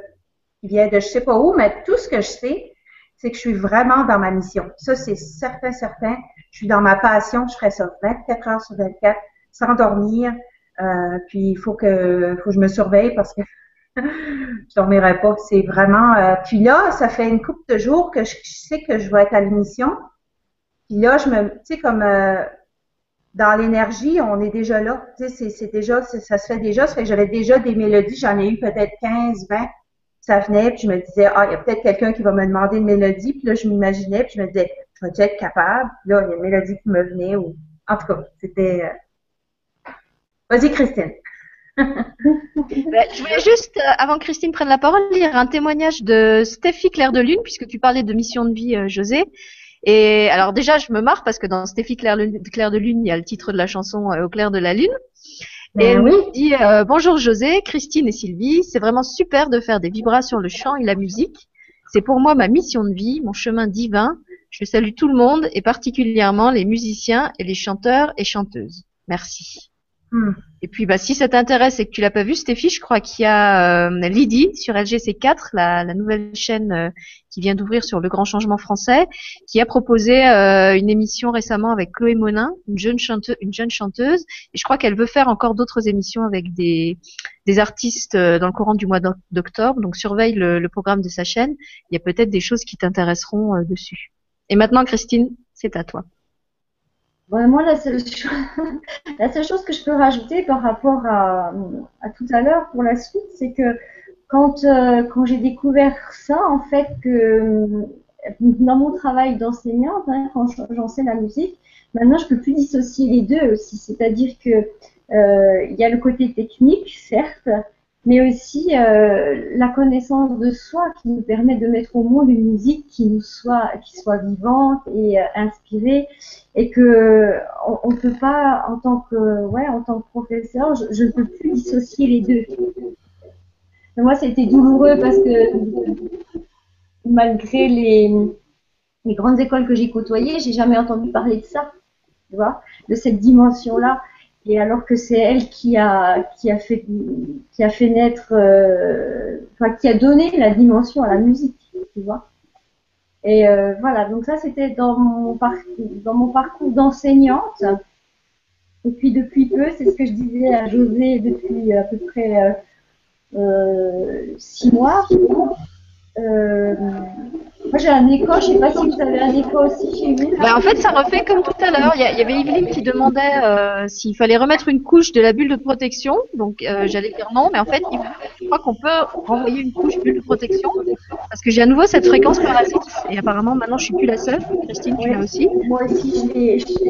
qui vient de je sais pas où, mais tout ce que je sais, c'est que je suis vraiment dans ma mission. Ça, c'est certain, certain. Je suis dans ma passion. Je ferai ça 24 heures sur 24, sans dormir. Euh, puis il faut que, faut que je me surveille parce que *laughs* je dormirai pas. C'est vraiment. Euh, puis là, ça fait une couple de jours que je, sais que je vais être à l'émission. Puis là, je me, tu sais, comme euh, dans l'énergie, on est déjà là. C'est déjà, ça se fait déjà. Ça fait que j'avais déjà des mélodies. J'en ai eu peut-être 15, 20. Ça venait, puis je me disais, ah, il y a peut-être quelqu'un qui va me demander une mélodie. Puis là, je m'imaginais, puis je me disais, je vais être capable? Puis là, il y a une mélodie qui me venait. Ou... En tout cas, c'était. Euh, vas-y, Christine. *laughs* Ben, je voulais juste, euh, avant que Christine prenne la parole, lire un témoignage de Stéphie Claire de Lune, puisque tu parlais de mission de vie, euh, José. Et alors déjà, je me marre parce que dans Stéphie Claire, Claire de Lune, il y a le titre de la chanson euh, Au clair de la lune. Et ben elle me dit euh, bonjour José, Christine et Sylvie, c'est vraiment super de faire des vibrations, le chant et la musique. C'est pour moi ma mission de vie, mon chemin divin. Je salue tout le monde et particulièrement les musiciens et les chanteurs et chanteuses. Merci. Hmm. Et puis, bah, si ça t'intéresse et que tu l'as pas vu, Stéphie, je crois qu'il y a euh, Lydie sur LGC4, la, la nouvelle chaîne euh, qui vient d'ouvrir sur le grand changement français, qui a proposé euh, une émission récemment avec Chloé Monin, une jeune chanteuse, une jeune chanteuse. Et je crois qu'elle veut faire encore d'autres émissions avec des, artistes dans le courant du mois d'octobre. Donc, surveille le, le, programme de sa chaîne. Il y a peut-être des choses qui t'intéresseront dessus. Et maintenant, Christine, c'est à toi moi, la seule, chose, *laughs* la seule chose que je peux rajouter par rapport à, à tout à l'heure pour la suite, c'est que quand, euh, quand j'ai découvert ça, en fait, que dans mon travail d'enseignante, hein, quand j'enseigne la musique, maintenant je peux plus dissocier les deux aussi. C'est-à-dire que euh, il y a le côté technique, certes, mais aussi euh, la connaissance de soi qui nous permet de mettre au monde une musique qui nous soit qui soit vivante et euh, inspirée et que on, ne peut pas en tant que ouais en tant que professeur je, ne peux plus dissocier les deux. Moi c'était douloureux parce que malgré les les grandes écoles que j'ai côtoyées j'ai jamais entendu parler de ça tu vois de cette dimension là et alors que c'est elle qui a qui a fait qui a fait naître euh, enfin qui a donné la dimension à la musique tu vois. Et euh, voilà donc ça c'était dans mon parcours dans mon parcours d'enseignante. Et puis depuis peu c'est ce que je disais à José depuis à peu près euh, six mois Euh, moi j'ai un écho, je sais pas si vous avez un écho aussi chez vous. Bah, en fait, ça refait comme tout à l'heure. Il y, avait Yveline qui demandait euh, s'il fallait remettre une couche de la bulle de protection. Donc euh, j'allais dire non, mais en fait, je crois qu'on peut renvoyer une couche bulle de protection parce que j'ai à nouveau cette fréquence parasite. Et apparemment, maintenant, je suis plus la seule. Christine, tu l'as aussi. Moi aussi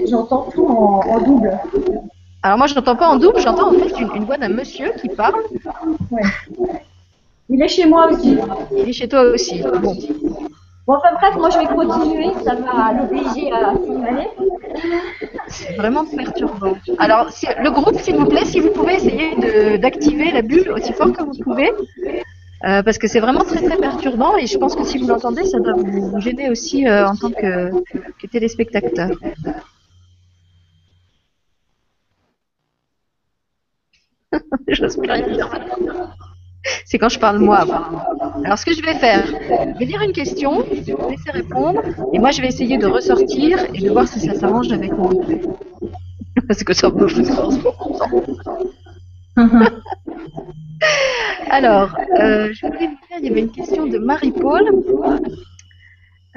j'entends tout en, en double. Alors moi, je n'entends pas en double, j'entends en fait une, une voix d'un monsieur qui parle. Il est chez moi aussi. Il est chez toi aussi. Bon. Bon enfin bref, moi je vais continuer, ça va l'obliger à signaler. C'est vraiment perturbant. Alors, le groupe, s'il vous plaît, si vous pouvez essayer d'activer la bulle aussi fort que vous pouvez, euh, parce que c'est vraiment très très perturbant et je pense que si vous l'entendez, ça doit vous, gêner aussi euh, en tant que, que téléspectateur. *laughs* J'ose plus rien dire maintenant. C'est quand je parle moi. Alors, ce que je vais faire, je vais dire une question, je vais laisser répondre, et moi je vais essayer de ressortir et de voir si ça s'arrange avec mon micro. *laughs* Parce que ça me fout en ce moment. Alors, euh, je voulais vous dire, il y avait une question de Marie-Paul.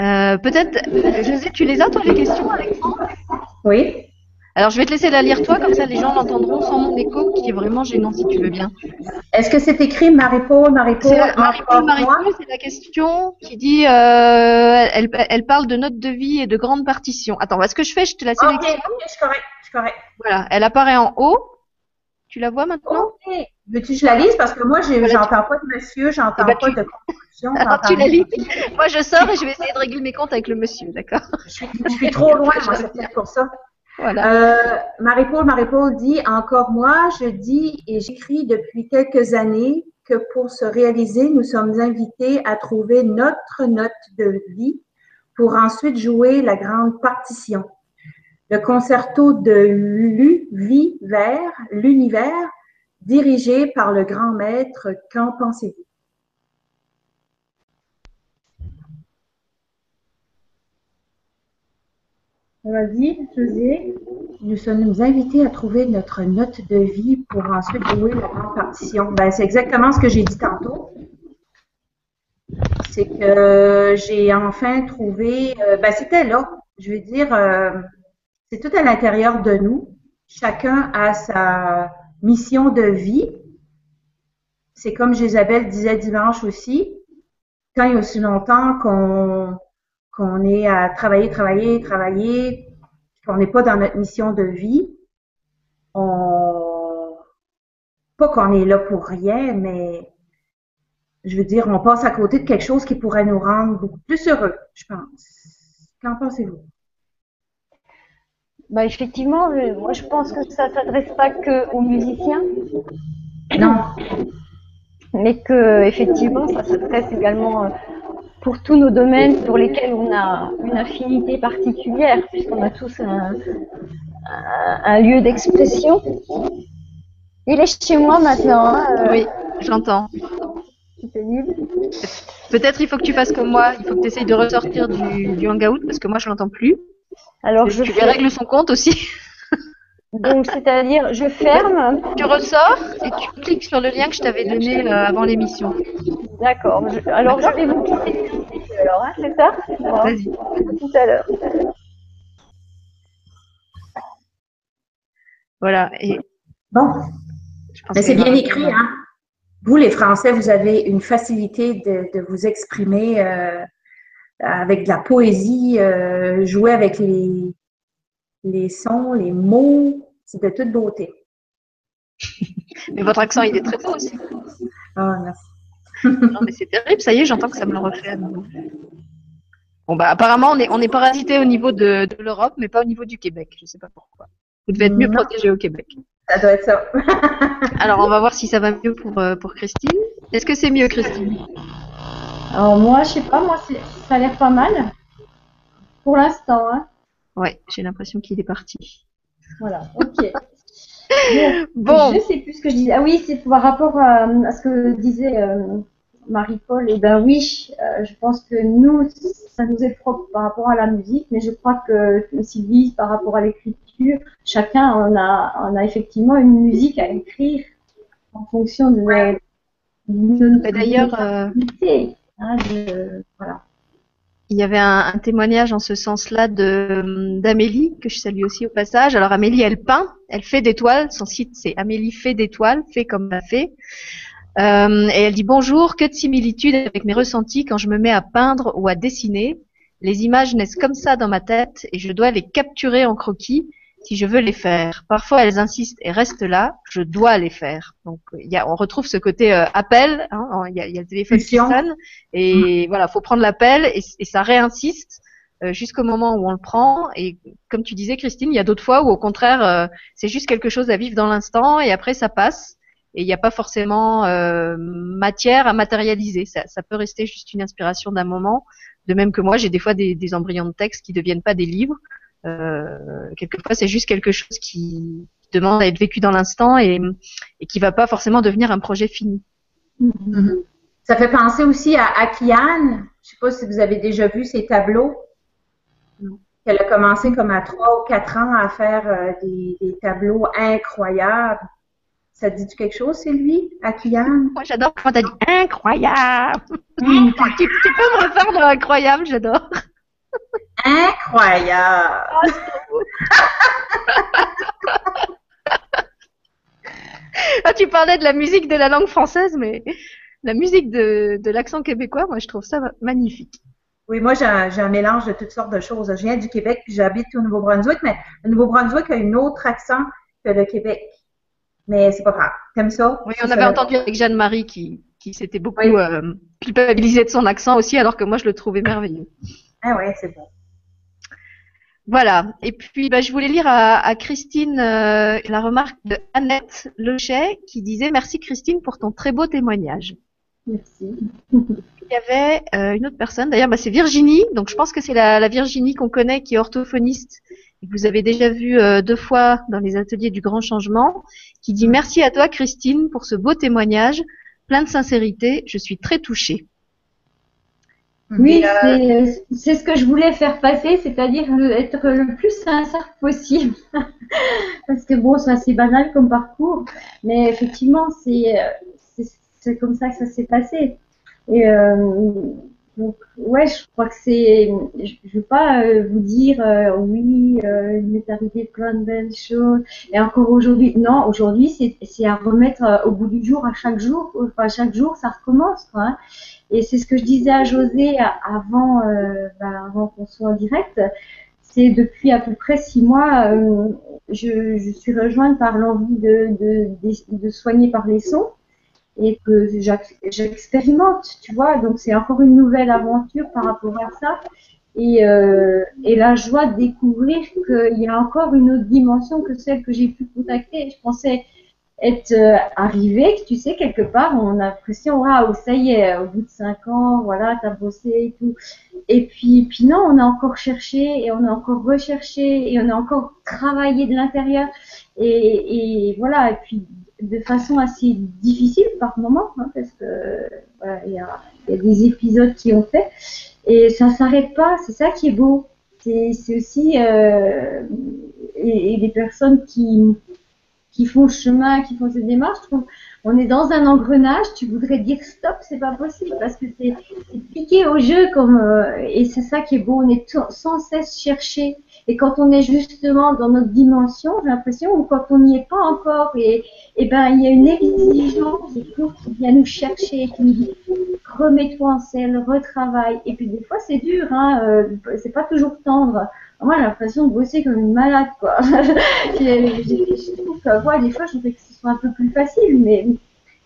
Euh, Peut-être, José, tu les as, toi, les questions, Alexandre? Oui. Alors, je vais te laisser la lire, toi, comme ça les gens l'entendront sans mon écho, qui est vraiment gênant, si tu veux bien. Est-ce que c'est écrit Marie-Paul, Marie-Paul, Marie-Paul? Marie-Paul, c'est la question qui dit, euh, elle, elle parle de notes de vie et de grandes partitions. Attends, est-ce que je fais? Je te la Ok, sélectionne. ok, je suis correct, je correct. Voilà, elle apparaît en haut. Tu la vois maintenant? Ok. Veux-tu que je la lise? Parce que moi, j'ai- Voilà, j'entends pas de monsieur, j'entends ben, pas tu- de conclusion. *laughs* Alors tu la lis. Moi je sors et je vais essayer de régler mes comptes avec le monsieur, d'accord? Je suis, je suis trop loin, moi, c'est peut-être pour ça. Euh, Marie-Paul, Marie-Paul dit encore moi, je dis et j'écris depuis quelques années que pour se réaliser, nous sommes invités à trouver notre note de vie pour ensuite jouer la grande partition. Le concerto de l'univers, l'univers, dirigé par le grand maître. Qu'en pensez-vous? Vas-y, José. Nous sommes invités à trouver notre note de vie pour ensuite jouer la grande partition. Ben, c'est exactement ce que j'ai dit tantôt. C'est que j'ai enfin trouvé, euh, ben, c'était là. Je veux dire, euh, c'est tout à l'intérieur de nous. Chacun a sa mission de vie. C'est comme Isabelle disait dimanche aussi. Quand il y a aussi longtemps qu'on qu'on est à travailler, travailler, travailler, qu'on n'est pas dans notre mission de vie, on pas qu'on est là pour rien, mais je veux dire, on passe à côté de quelque chose qui pourrait nous rendre beaucoup plus heureux, je pense. Qu'en pensez-vous? Bah effectivement, moi je pense que ça s'adresse pas que aux musiciens, Non. mais que effectivement ça s'adresse également euh, pour tous nos domaines pour lesquels on a une affinité particulière, puisqu'on a tous un, un- un lieu d'expression. Il est chez moi maintenant, hein, euh, Oui, j'entends. Peut-être il faut que tu fasses comme moi, il faut que tu essayes de ressortir du, du hangout parce que moi je l'entends plus. Alors je tu fais, règles son compte aussi. Donc c'est-à-dire je ferme, tu ressors et tu cliques sur le lien que je t'avais donné euh, avant l'émission. d'accord. alors je vais vous quitter. Alors hein, c'est ça? Bon, Vas-y. à tout à l'heure. Voilà. Et Bon, je pense mais c'est bien écrit, hein? Vous, les Français, vous avez une facilité de, de vous exprimer euh, avec de la poésie, euh, jouer avec les, les sons, les mots, c'est de toute beauté. *laughs* Mais votre accent il est très beau aussi. Ah, merci. *laughs* Non mais c'est terrible, ça y est, j'entends que ça me le refait à nouveau. Bon bah apparemment on est on est parasité au niveau de, de l'Europe, mais pas au niveau du Québec. Je sais pas pourquoi. Vous devez être mieux protégé au Québec. Ça doit être ça. *laughs* Alors on va voir si ça va mieux pour euh, pour Christine. Est-ce que c'est mieux Christine? Alors moi, je sais pas, moi c'est- ça a l'air pas mal. Pour l'instant, hein. Ouais, j'ai l'impression qu'il est parti. Voilà, ok. *laughs* Bon, Bon, Je sais plus ce que je disais. Ah oui, c'est par rapport à, à ce que disait euh, Marie-Paul. Eh ben oui, euh, je pense que nous, ça nous est propre par rapport à la musique, mais je crois que Sylvie, par rapport à l'écriture, chacun on a, on a effectivement une musique à écrire en fonction de, de notre Mais d'ailleurs, euh. Hein, de, voilà. Il y avait un, témoignage en ce sens-là de d'Amélie que je salue aussi au passage. Alors Amélie, elle peint, elle fait des toiles. Son site c'est Amélie fait des toiles, fait comme la fait. Euh, et elle dit bonjour, que de similitudes avec mes ressentis quand je me mets à peindre ou à dessiner. Les images naissent comme ça dans ma tête et je dois les capturer en croquis si je veux les faire. Parfois, elles insistent et restent là. Je dois les faire. Donc, y a, on retrouve ce côté euh, appel. Hein, il, y a, y a le téléphone qui sonne et voilà, faut prendre l'appel et, et, ça réinsiste euh, jusqu'au moment où on le prend. Et comme tu disais, Christine, il y a d'autres fois où au contraire, euh, c'est juste quelque chose à vivre dans l'instant et après ça passe et il n'y a pas forcément euh, matière à matérialiser. Ça, ça, peut rester juste une inspiration d'un moment. De même que moi, j'ai des fois des, des, embryons de texte qui deviennent pas des livres. Euh, quelquefois, c'est juste quelque chose qui demande à être vécu dans l'instant et, et qui va pas forcément devenir un projet fini. Mm-hmm. Ça fait penser aussi à Akiane. Je sais pas si vous avez déjà vu ses tableaux. Elle a commencé comme à trois ou quatre ans à faire euh, des, des tableaux incroyables. Ça dit quelque chose, c'est lui, Akiane? Moi, j'adore quand t'as dit incroyable. Mmh. tu, tu, peux me refaire de incroyable, j'adore. Incroyable. *laughs* ah, tu parlais de la musique de la langue française, mais la musique de, de l'accent québécois, moi, je trouve ça magnifique. Oui, moi, j'ai un, un, mélange de toutes sortes de choses. Je viens du Québec, puis j'habite au Nouveau-Brunswick, mais le Nouveau-Brunswick a un autre accent que le Québec. Mais c'est pas grave. Comme ça? Oui, on avait entendu avec Jeanne-Marie qui, qui s'était beaucoup oui. euh, culpabilisée de son accent aussi, alors que moi, je le trouvais merveilleux. Ah ouais, c'est bon. Voilà. Et puis, bah, je voulais lire à, à Christine euh, la remarque de Annette Lechet qui disait Merci Christine pour ton très beau témoignage. Merci. Il y avait euh, une autre personne, d'ailleurs, bah, c'est Virginie. Donc, je pense que c'est la, la, Virginie qu'on connaît, qui est orthophoniste et que vous avez déjà vu euh, deux fois dans les ateliers du Grand Changement, qui dit Merci à toi, Christine, pour ce beau témoignage, plein de sincérité. Je suis très touchée. Oui, euh... c'est ce que je voulais faire passer, c'est-à-dire être le plus sincère possible. *laughs* Parce que bon, c'est assez banal comme parcours, mais effectivement, c'est comme ça que ça s'est passé. Et euh, donc, ouais, je crois que c'est. Je ne veux pas euh, vous dire, euh, oui, il m'est arrivé plein de belles choses. Et encore aujourd'hui, non, aujourd'hui, c'est à remettre au bout du jour, à chaque jour. Enfin, chaque jour, ça recommence, quoi. Hein. Et c'est ce que je disais à José avant, euh, bah, avant qu'on soit en direct. C'est depuis à peu près six mois, euh, je, suis rejointe par l'envie de, de, soigner par les sons et que j'expérimente, tu vois. Donc c'est encore une nouvelle aventure par rapport à ça. Et, euh, et la joie de découvrir qu'il y a encore une autre dimension que celle que j'ai pu contacter. Je pensais être euh, arrivé, que tu sais, quelque part, on a l'impression, waouh, ça y est, au bout de cinq ans, voilà, t'as bossé et tout. Et puis, puis non, on a encore cherché et on a encore recherché et on a encore travaillé de l'intérieur. Et, et voilà, et puis de façon assez difficile par moment, hein, parce que voilà, il y a, y a des épisodes qui ont fait. Et ça s'arrête pas, c'est ça qui est beau. C'est aussi euh, et, et des personnes qui qui font le chemin, qui font ces démarches, on est dans un engrenage, tu voudrais dire stop, c'est pas possible parce que c'est piqué au jeu comme euh, et c'est ça qui est beau, on est sans cesse cherché. Et quand on est justement dans notre dimension, j'ai l'impression ou quand on n'y est pas encore et et ben il y a une exigence qui vient nous chercher, qui nous dit remets-toi en selle, retravaille. Et puis des fois c'est dur, hein, euh, c'est pas toujours tendre moi j'ai l'impression de bosser comme une malade quoi. *laughs* je trouve que des fois je voudrais que ce soit un peu plus facile, mais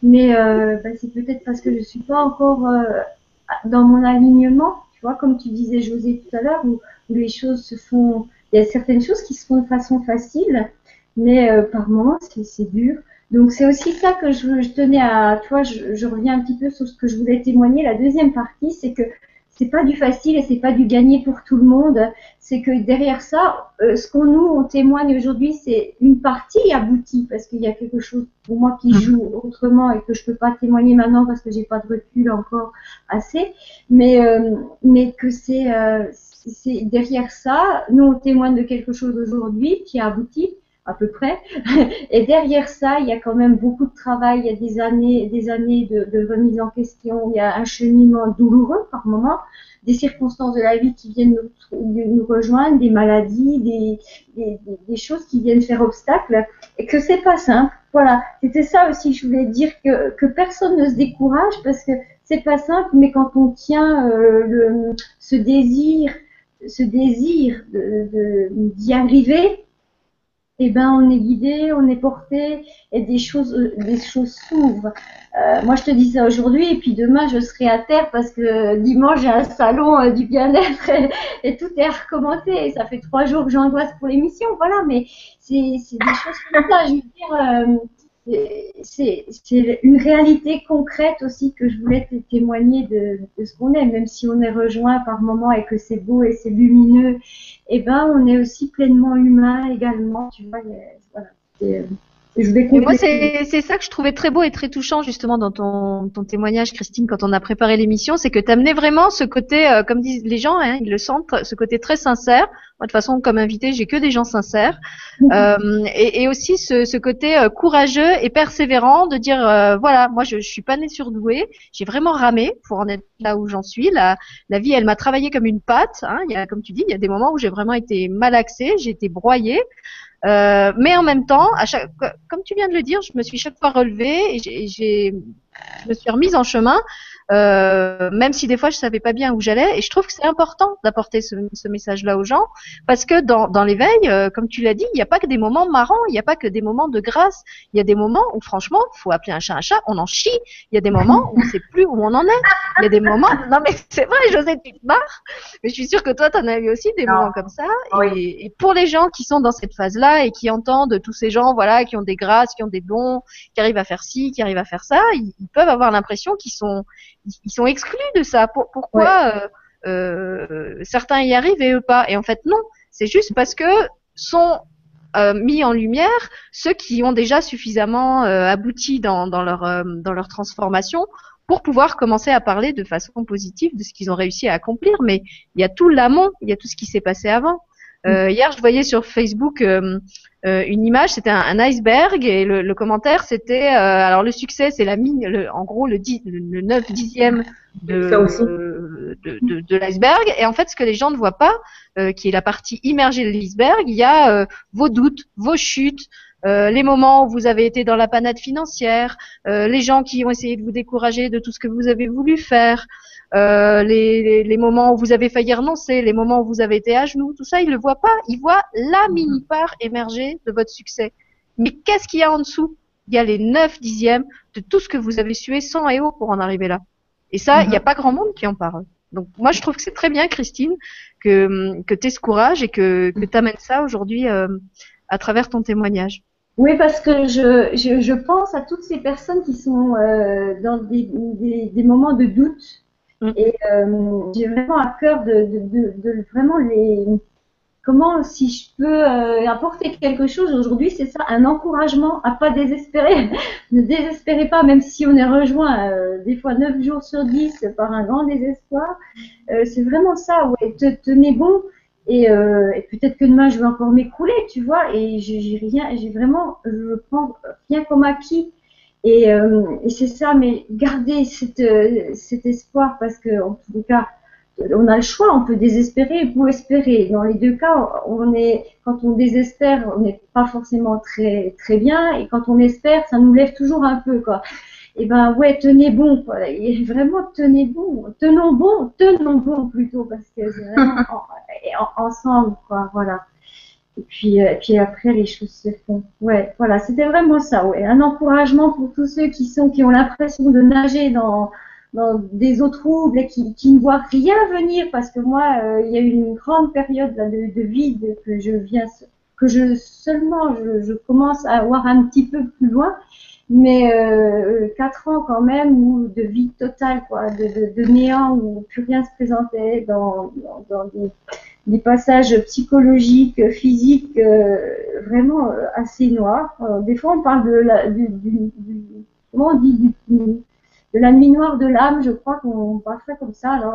mais euh, bah, c'est peut-être parce que je suis pas encore euh, dans mon alignement, tu vois, comme tu disais José tout à l'heure, où, où, les choses se font, il y a certaines choses qui se font de façon facile, mais euh, par moments c'est dur. Donc c'est aussi ça que je, je tenais à, tu vois, je, je, reviens un petit peu sur ce que je voulais témoigner. La deuxième partie, c'est que c'est pas du facile et c'est pas du gagné pour tout le monde. C'est que derrière ça, euh, ce qu'on nous on témoigne aujourd'hui, c'est une partie aboutie parce qu'il y a quelque chose pour moi qui joue autrement et que je peux pas témoigner maintenant parce que j'ai pas de recul encore assez. Mais euh, mais que c'est euh, c'est derrière ça, nous on témoigne de quelque chose aujourd'hui qui a abouti. À peu près. *laughs* Et derrière ça, il y a quand même beaucoup de travail, il y a des années, des années de, de remise en question, il y a un cheminement douloureux par moment, des circonstances de la vie qui viennent nous, rejoindre, des maladies, des, choses qui viennent faire obstacle, et que c'est pas simple. Voilà, c'était ça aussi. Je voulais dire que, personne ne se décourage parce que c'est pas simple, mais quand on tient euh, le, ce désir, ce désir d'y de, arriver, eh ben on est guidé, on est porté et des choses, choses s'ouvrent. Euh, moi je te dis ça aujourd'hui et puis demain je serai à terre parce que dimanche j'ai un salon euh, du bien-être et, tout est recommencé. Et ça fait trois jours que j'angoisse pour l'émission, voilà. Mais c'est des choses comme ça. Je veux dire, c'est une réalité concrète aussi que je voulais témoigner de, de ce qu'on est, même si on est rejoint par moments et que c'est beau et c'est lumineux, et eh ben on est aussi pleinement humain également, tu vois. Voilà, euh, moi, c'est ça que je trouvais très beau et très touchant justement dans ton, ton témoignage, Christine, quand on a préparé l'émission, c'est que tu amenais vraiment ce côté, euh, comme disent les gens, hein, ils le sentent, ce côté très sincère. Moi, de toute façon, comme invité, j'ai que des gens sincères, mhm. euh, et, et, aussi ce, ce côté euh, courageux et persévérant de dire, euh, voilà, moi, je, je suis pas née surdouée, j'ai vraiment ramé pour en être là où j'en suis. La, la vie, elle m'a travaillé comme une pâte. Hein. Il y a, comme tu dis, il y a des moments où j'ai vraiment été malaxée, j'ai été broyée. Euh, mais en même temps, à chaque, comme tu viens de le dire, je me suis chaque fois relevée et j'ai, je me suis remise en chemin euh, même si des fois je savais pas bien où j'allais. Et je trouve que c'est important d'apporter ce, ce message-là aux gens, parce que dans, dans l'éveil, euh, comme tu l'as dit, il n'y a pas que des moments marrants, il n'y a pas que des moments de grâce. Il y a des moments où franchement, faut appeler un chat un chat, on en chie. Il y a des moments où on sait plus où on en est. Il y a des moments, *laughs* non mais c'est vrai, José, tu te marres, mais je suis sûre que toi, tu en as eu aussi des moments comme ça. Et, et, pour les gens qui sont dans cette phase-là et qui entendent tous ces gens, voilà, qui ont des grâces, qui ont des dons, qui arrivent à faire ci, qui arrivent à faire ça, ils, ils peuvent avoir l'impression qu'ils sont ils sont exclus de ça. pourquoi euh, euh, certains y arrivent et eux pas? Et en fait, non. C'est juste parce que sont euh, mis en lumière ceux qui ont déjà suffisamment abouti dans, dans, leur, dans leur transformation pour pouvoir commencer à parler de façon positive de ce qu'ils ont réussi à accomplir. Mais il y a tout l'amont, il y a tout ce qui s'est passé avant. Euh, hier, je voyais sur Facebook euh, euh, une image, c'était un, iceberg et le, le commentaire c'était alors le succès c'est la mine, le, en gros le, 10, le 9 dixième de, de, de, de l'iceberg. Et en fait ce que les gens ne voient pas, qui est la partie immergée de l'iceberg, il y a vos doutes, vos chutes, euh, les moments où vous avez été dans la panade financière, euh, les gens qui ont essayé de vous décourager de tout ce que vous avez voulu faire, euh, les, les, moments où vous avez failli renoncer, les moments où vous avez été à genoux, tout ça, ils ne le voient pas. Ils voient la mhm. mini-part émerger de votre succès. Mais qu'est-ce qu'il y a en dessous? Il y a les 9 dixièmes de tout ce que vous avez sué sans et haut pour en arriver là. Et ça, il n'y a mhm. pas grand monde qui en parle. Donc moi, je trouve que c'est très bien, Christine, que, que tu aies ce courage et que, que tu amènes ça aujourd'hui euh, à travers ton témoignage. Oui, parce que je, je, je, pense à toutes ces personnes qui sont euh, dans des, des, des, moments de doute Mm. Et euh, j'ai vraiment à cœur de, de, de, de, vraiment les comment si je peux euh, apporter quelque chose aujourd'hui, c'est ça, un encouragement à pas désespérer. *laughs* ne désespérez pas, même si on est rejoint euh, des fois 9 jours sur 10 par un grand désespoir. Euh, c'est vraiment ça, ouais, te, tenez bon. Et, euh, et peut-être que demain je vais encore m'écrouler, tu vois. Et j'ai rien, j'ai vraiment, je prends rien comme acquis. Et, euh, et c'est ça, mais gardez cette, euh, cet espoir parce que en tout cas, on a le choix, on peut désespérer ou espérer. Dans les deux cas, on est, quand on désespère, on n'est pas forcément très très bien, et quand on espère, ça nous lève toujours un peu, quoi. Et ben ouais, tenez bon, quoi. Et vraiment tenez bon, tenons bon, tenons bon plutôt parce que ensemble, quoi. Voilà. Et puis, euh, et puis après, les choses se font. Ouais, voilà, c'était vraiment ça. Ouais, un encouragement pour tous ceux qui sont, qui ont l'impression de nager dans, dans des eaux troubles et qui, qui ne voient rien venir, parce que moi, euh, il y a eu une grande période là, de, de, vide que je viens, que je seulement, je, je, commence à voir un petit peu plus loin, mais euh, quatre ans quand même où de vide total, quoi, de, de, de néant où plus rien se présentait dans, dans, dans des des passages psychologiques, physiques euh, vraiment euh, assez noirs. Euh, des fois, on parle de la, du, du, du comment on dit, de la nuit noire de l'âme, je crois qu'on parle ça comme ça. Alors,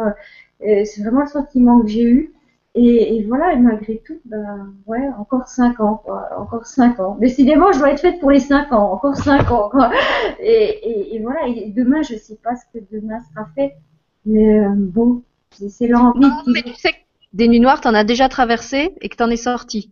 c'est vraiment le sentiment que j'ai eu. et, voilà, et malgré tout, ben, ouais, encore cinq ans, quoi, encore cinq ans. Décidément, je dois être faite pour les cinq ans, encore cinq ans, quoi. Et, et, voilà, et demain, je sais pas ce que demain sera fait, mais euh, bon, c'est l'envie. Non, mais tu sais que des nuits noires, t'en as déjà traversé et que t'en es sorti.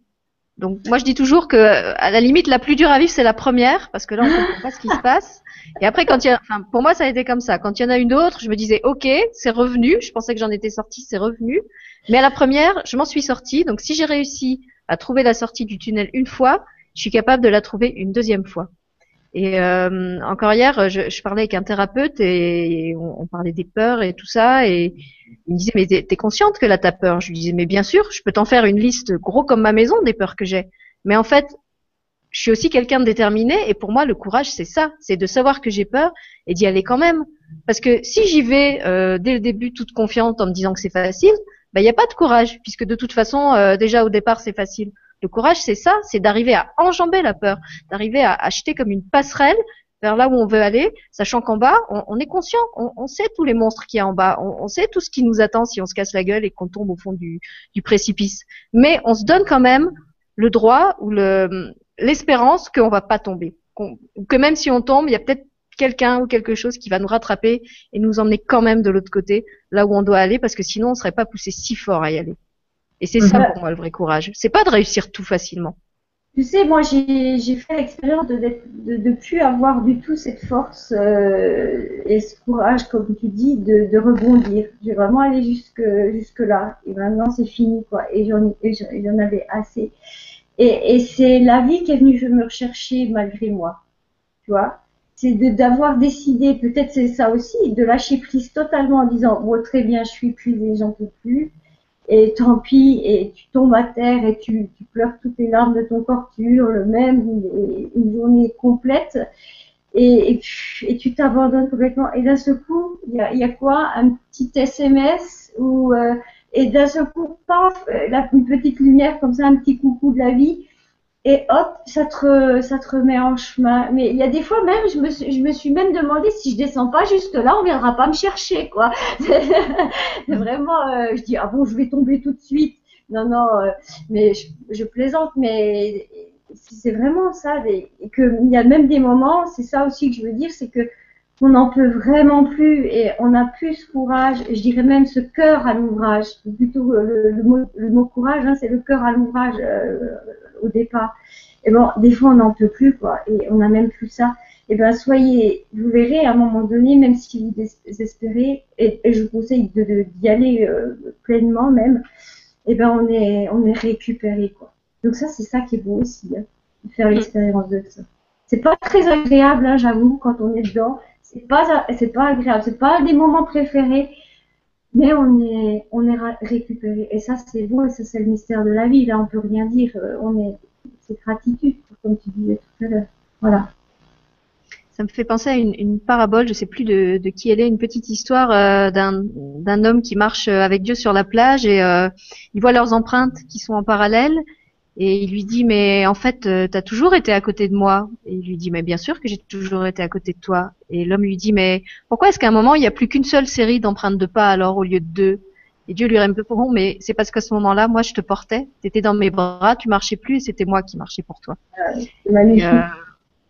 Donc moi je dis toujours que à la limite la plus dure à vivre c'est la première parce que là on comprend pas ce qui se passe. Et après quand il y a, pour moi ça a été comme ça. Quand il y en a une autre, je me disais ok c'est revenu. Je pensais que j'en étais sortie, c'est revenu. Mais à la première, je m'en suis sortie. Donc si j'ai réussi à trouver la sortie du tunnel une fois, je suis capable de la trouver une deuxième fois. Et euh, encore hier, je, je, parlais avec un thérapeute et on, on, parlait des peurs et tout ça. Et il me disait, mais t'es consciente que là t'as peur? Je lui disais, mais bien sûr, je peux t'en faire une liste gros comme ma maison des peurs que j'ai. Mais en fait, je suis aussi quelqu'un de déterminé et pour moi, le courage, c'est ça, c'est de savoir que j'ai peur et d'y aller quand même. Parce que si j'y vais euh, dès le début toute confiante en me disant que c'est facile, il bah, n'y a pas de courage, puisque de toute façon, euh, déjà au départ, c'est facile. Le courage, c'est ça, c'est d'arriver à enjamber la peur, d'arriver à acheter comme une passerelle vers là où on veut aller, sachant qu'en bas, on, est conscient, on, sait tous les monstres qu'il y a en bas, on, sait tout ce qui nous attend si on se casse la gueule et qu'on tombe au fond du, précipice. Mais on se donne quand même le droit ou l'espérance qu'on va pas tomber, que même si on tombe, il y a peut-être quelqu'un ou quelque chose qui va nous rattraper et nous emmener quand même de l'autre côté, là où on doit aller, parce que sinon on serait pas poussé si fort à y aller. Et c'est ça pour moi le vrai courage. C'est pas de réussir tout facilement. Tu sais, moi j'ai fait l'expérience de ne de, plus avoir du tout cette force euh, et ce courage, comme tu dis, de, de rebondir. J'ai vraiment allé jusque jusque là et maintenant c'est fini quoi. Et j'en avais assez. Et, et c'est la vie qui est venue me rechercher malgré moi, tu vois? C'est d'avoir décidé, peut-être c'est ça aussi, de lâcher prise totalement en disant bon très bien, je suis épuisée, j'en peux plus, et tant pis, et tu tombes à terre et tu, tu pleures toutes les larmes de ton corps, tu hurles même une, journée complète, et, et, tu t'abandonnes complètement. Et d'un seul coup, il y a, y a, quoi? Un petit SMS ou euh, et d'un seul coup, paf, la, une petite lumière comme ça, un petit coucou de la vie et hop, ça te, ça te remet en chemin. Mais il y a des fois même, je me, suis, je me suis même demandé si je descends pas jusque là, on viendra pas me chercher, quoi. *laughs* vraiment, euh, je dis ah bon, je vais tomber tout de suite. Non, non, euh, mais je, plaisante, mais c'est vraiment ça. Et que il y a même des moments, c'est ça aussi que je veux dire, c'est que on n'en peut vraiment plus et on n'a plus ce courage, je dirais même ce cœur à l'ouvrage. Plutôt le, le, mot, le mot courage, hein, c'est le cœur à l'ouvrage euh, au départ. Et bon, des fois on n'en peut plus quoi, et on n'a même plus ça. Et ben soyez, vous verrez à un moment donné, même si vous désespérez, et, je vous conseille d'y de, d'y aller euh, pleinement même, et ben on est on est récupéré quoi. Donc ça c'est ça qui est beau aussi, hein, de faire mm. l'expérience de ça. C'est pas très agréable, hein, j'avoue, quand on est dedans c'est pas c'est pas agréable, c'est pas des moments préférés, mais on est on est récupéré et ça c'est beau et ça c'est le mystère de la vie. Là on peut rien dire, euh, on est c'est gratitude comme tu disais tout à l'heure. Voilà. Ça me fait penser à une, parabole, je sais plus de, qui elle est, une petite histoire euh, d'un homme qui marche avec Dieu sur la plage et euh, il voit leurs empreintes qui sont en parallèle et il lui dit, mais en fait, euh, tu as toujours été à côté de moi. Et il lui dit, mais bien sûr que j'ai toujours été à côté de toi. Et l'homme lui dit, mais pourquoi est-ce qu'à un moment, il n'y a plus qu'une seule série d'empreintes de pas alors au lieu de deux? Et Dieu lui répond, mais c'est parce qu'à ce moment-là, moi, je te portais, tu étais dans mes bras, tu marchais plus et c'était moi qui marchais pour toi. Euh,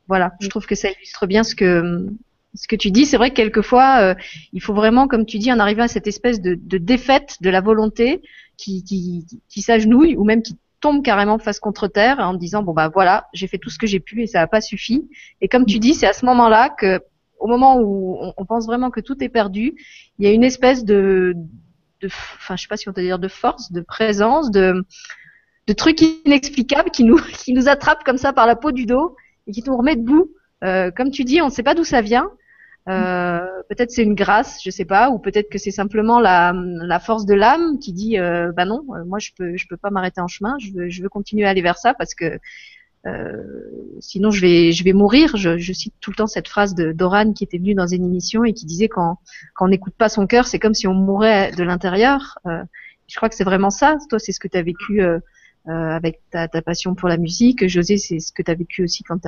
voilà, je trouve que ça illustre bien ce que ce que tu dis. C'est vrai que quelquefois, euh, il faut vraiment, comme tu dis, en arriver à cette espèce de, de défaite de la volonté qui, qui, qui s'agenouille ou même qui tombe carrément face contre terre en disant bon bah voilà, j'ai fait tout ce que j'ai pu et ça n'a pas suffi. Et comme tu dis, c'est à ce moment-là que, au moment où on, pense vraiment que tout est perdu, il y a une espèce de, enfin je sais pas si on peut dire de force, de présence, de de trucs inexplicables qui nous *laughs* qui nous attrapent comme ça par la peau du dos et qui nous remet debout. Euh, comme tu dis, on ne sait pas d'où ça vient. Euh, peut-être c'est une grâce, je sais pas, ou peut-être que c'est simplement la, la, force de l'âme qui dit euh, bah non, euh, moi je peux je peux pas m'arrêter en chemin, je veux je veux continuer à aller vers ça parce que euh, sinon je vais je vais mourir. Je, je, cite tout le temps cette phrase de Doran qui était venue dans une émission et qui disait quand quand on n'écoute pas son cœur, c'est comme si on mourait de l'intérieur. Euh, je crois que c'est vraiment ça. Toi, c'est ce que tu as vécu avec ta, ta passion pour la musique. José, c'est ce que tu as vécu aussi quand tu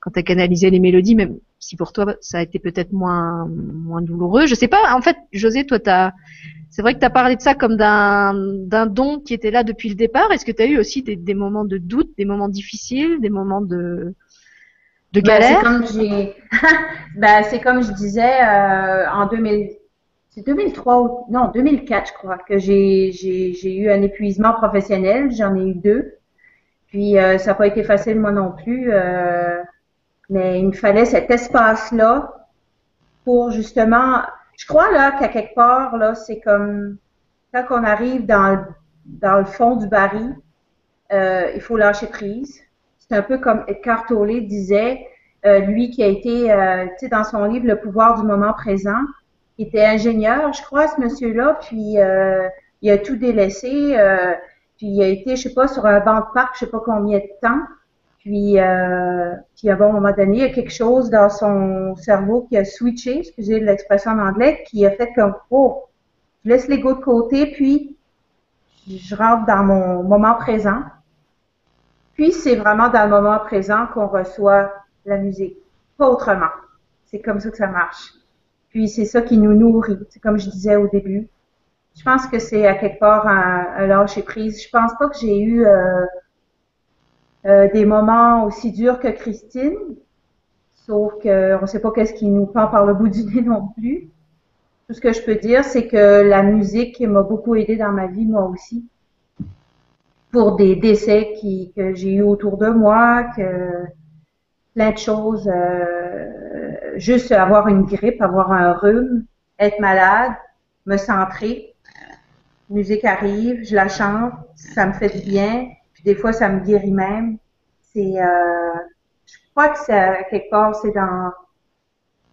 quand tu as canalisé les mélodies, même si pour toi ça a été peut-être moins moins douloureux. Je sais pas. En fait, José, toi, t'as c'est vrai que tu as parlé de ça comme d'un d'un don qui était là depuis le départ. Est-ce que tu as eu aussi des, des moments de doute, des moments difficiles, des moments de de galère c'est comme j'ai, *laughs* ben, c'est comme je disais euh, en 2000, c'est 2003 ou non 2004 je crois que j'ai j'ai j'ai eu un épuisement professionnel. J'en ai eu deux. Puis euh, ça n'a pas été facile moi non plus. euh, mais il me fallait cet espace-là pour justement. Je crois là qu'à quelque part là, c'est comme quand on arrive dans le, dans le fond du baril, euh, il faut lâcher prise. C'est un peu comme Eckhart Tolle disait, euh, lui qui a été, euh, tu sais, dans son livre Le pouvoir du moment présent, il était ingénieur, je crois, ce monsieur-là, puis euh, il a tout délaissé, euh, puis il a été, je sais pas, sur un banc de parc, je sais pas combien de temps, puis, euh, puis à un moment donné, il y a quelque chose dans son cerveau qui a switché, excusez l'expression en anglais, qui a fait comme, oh, je laisse l'ego de côté, puis je rentre dans mon moment présent. Puis c'est vraiment dans le moment présent qu'on reçoit la musique, pas autrement. C'est comme ça que ça marche. Puis c'est ça qui nous nourrit. C'est comme je disais au début. Je pense que c'est à quelque part un, un lâcher prise. Je pense pas que j'ai eu euh, euh, des moments aussi durs que Christine, sauf qu'on ne sait pas qu'est-ce qui nous prend par le bout du nez non plus. Tout ce que je peux dire, c'est que la musique m'a beaucoup aidé dans ma vie, moi aussi pour des décès qui, que j'ai eu autour de moi, que plein de choses, euh, juste avoir une grippe, avoir un rhume, être malade, me centrer, musique arrive, je la chante, ça me fait du bien, des fois ça me guérit même. C'est, euh, je crois que c'est quelque part c'est dans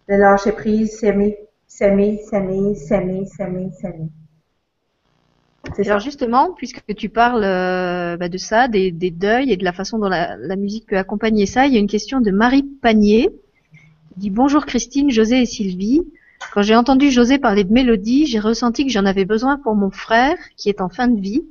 le lâcher prise, s'aimer, s'aimer, s'aimer, s'aimer, s'aimer, s'aimer. Ça. Alors justement, puisque tu parles euh, bah, de ça, des, des deuils et de la façon dont la, la musique peut accompagner ça, il y a une question de Marie Panier. qui dit bonjour Christine, José et Sylvie. Quand j'ai entendu José parler de mélodie, j'ai ressenti que j'en avais besoin pour mon frère qui est en fin de vie.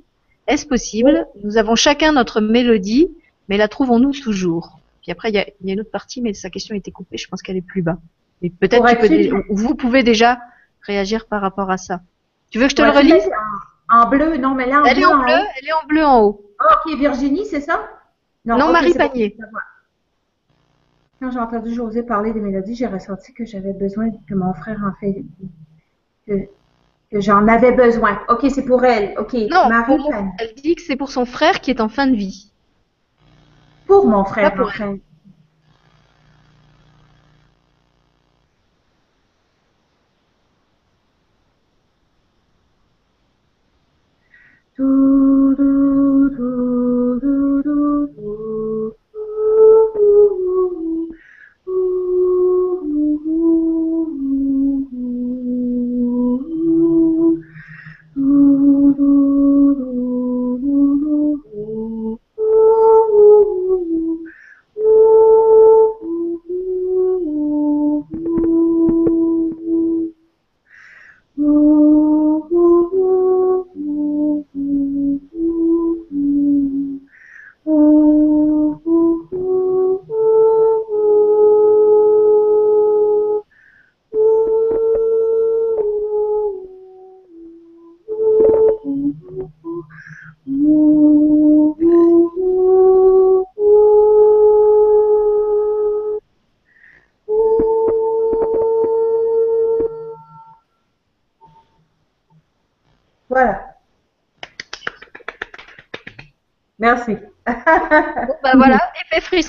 Est-ce possible? Nous avons chacun notre mélodie, mais la trouvons-nous toujours? Puis après, il y a, il y a une autre partie, mais sa question a été coupée. Je pense qu'elle est plus bas. Mais peut-être dé- vous pouvez déjà réagir par rapport à ça. Tu veux que je te le relise? En, en bleu, non, mais là en Elle est bleu. en haut. bleu, elle est en bleu en haut. Ah, ok, Virginie, c'est ça? Non, Marie. Panier. Quand j'ai entendu José parler des mélodies, j'ai ressenti que j'avais besoin que mon frère en fait, que, que j'en avais besoin. Ok, c'est pour elle. Ok, Non, Marie pour mon- elle dit que c'est pour son frère qui est en fin de vie. Pour mon frère, Pas pour. Dou, dou,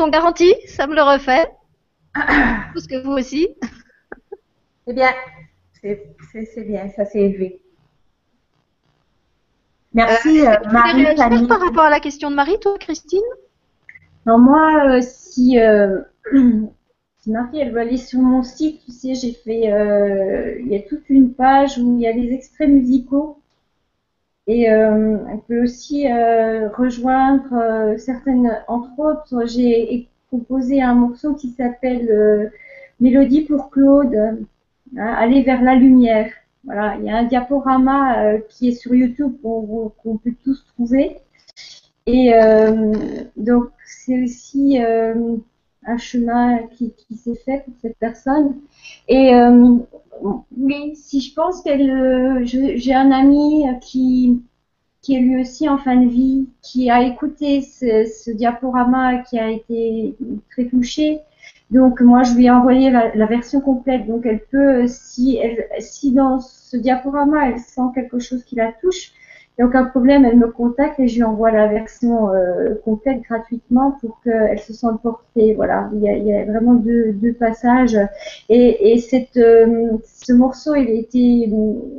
garanti, ça me le refait. Tout ce que vous aussi. C'est bien. C'est bien, ça s'est élevé. Merci, euh, Tu voulais Marie réagir par rapport à la question de Marie, toi, Christine? Non, moi, euh, si, euh, *clears throat* si Marie, elle veut aller sur mon site, tu sais, j'ai fait, euh, il y a toute une page où il y a les extraits musicaux. Et euh, peut aussi euh, rejoindre euh, certaines, entre autres, j'ai composé un morceau qui s'appelle euh, Mélodie pour Claude, hein, Aller vers la lumière. Voilà, il y a un diaporama qui est sur YouTube qu'on peut tous trouver. Et donc, c'est aussi un chemin qui, s'est fait pour cette personne. Et euh, oui, si je pense qu'elle, j'ai un ami qui qui est lui aussi en fin de vie, qui a écouté ce, diaporama, qui a été très touché. Donc moi je lui ai envoyé la, la, version complète. Donc elle peut, si elle, si dans ce diaporama elle sent quelque chose qui la touche, n'y a aucun problème, elle me contacte et je lui envoie la version euh, complète gratuitement pour qu'elle se sente portée. Voilà, il y a, il y a vraiment deux, deux, passages. Et, et cette, euh, ce morceau, il a été,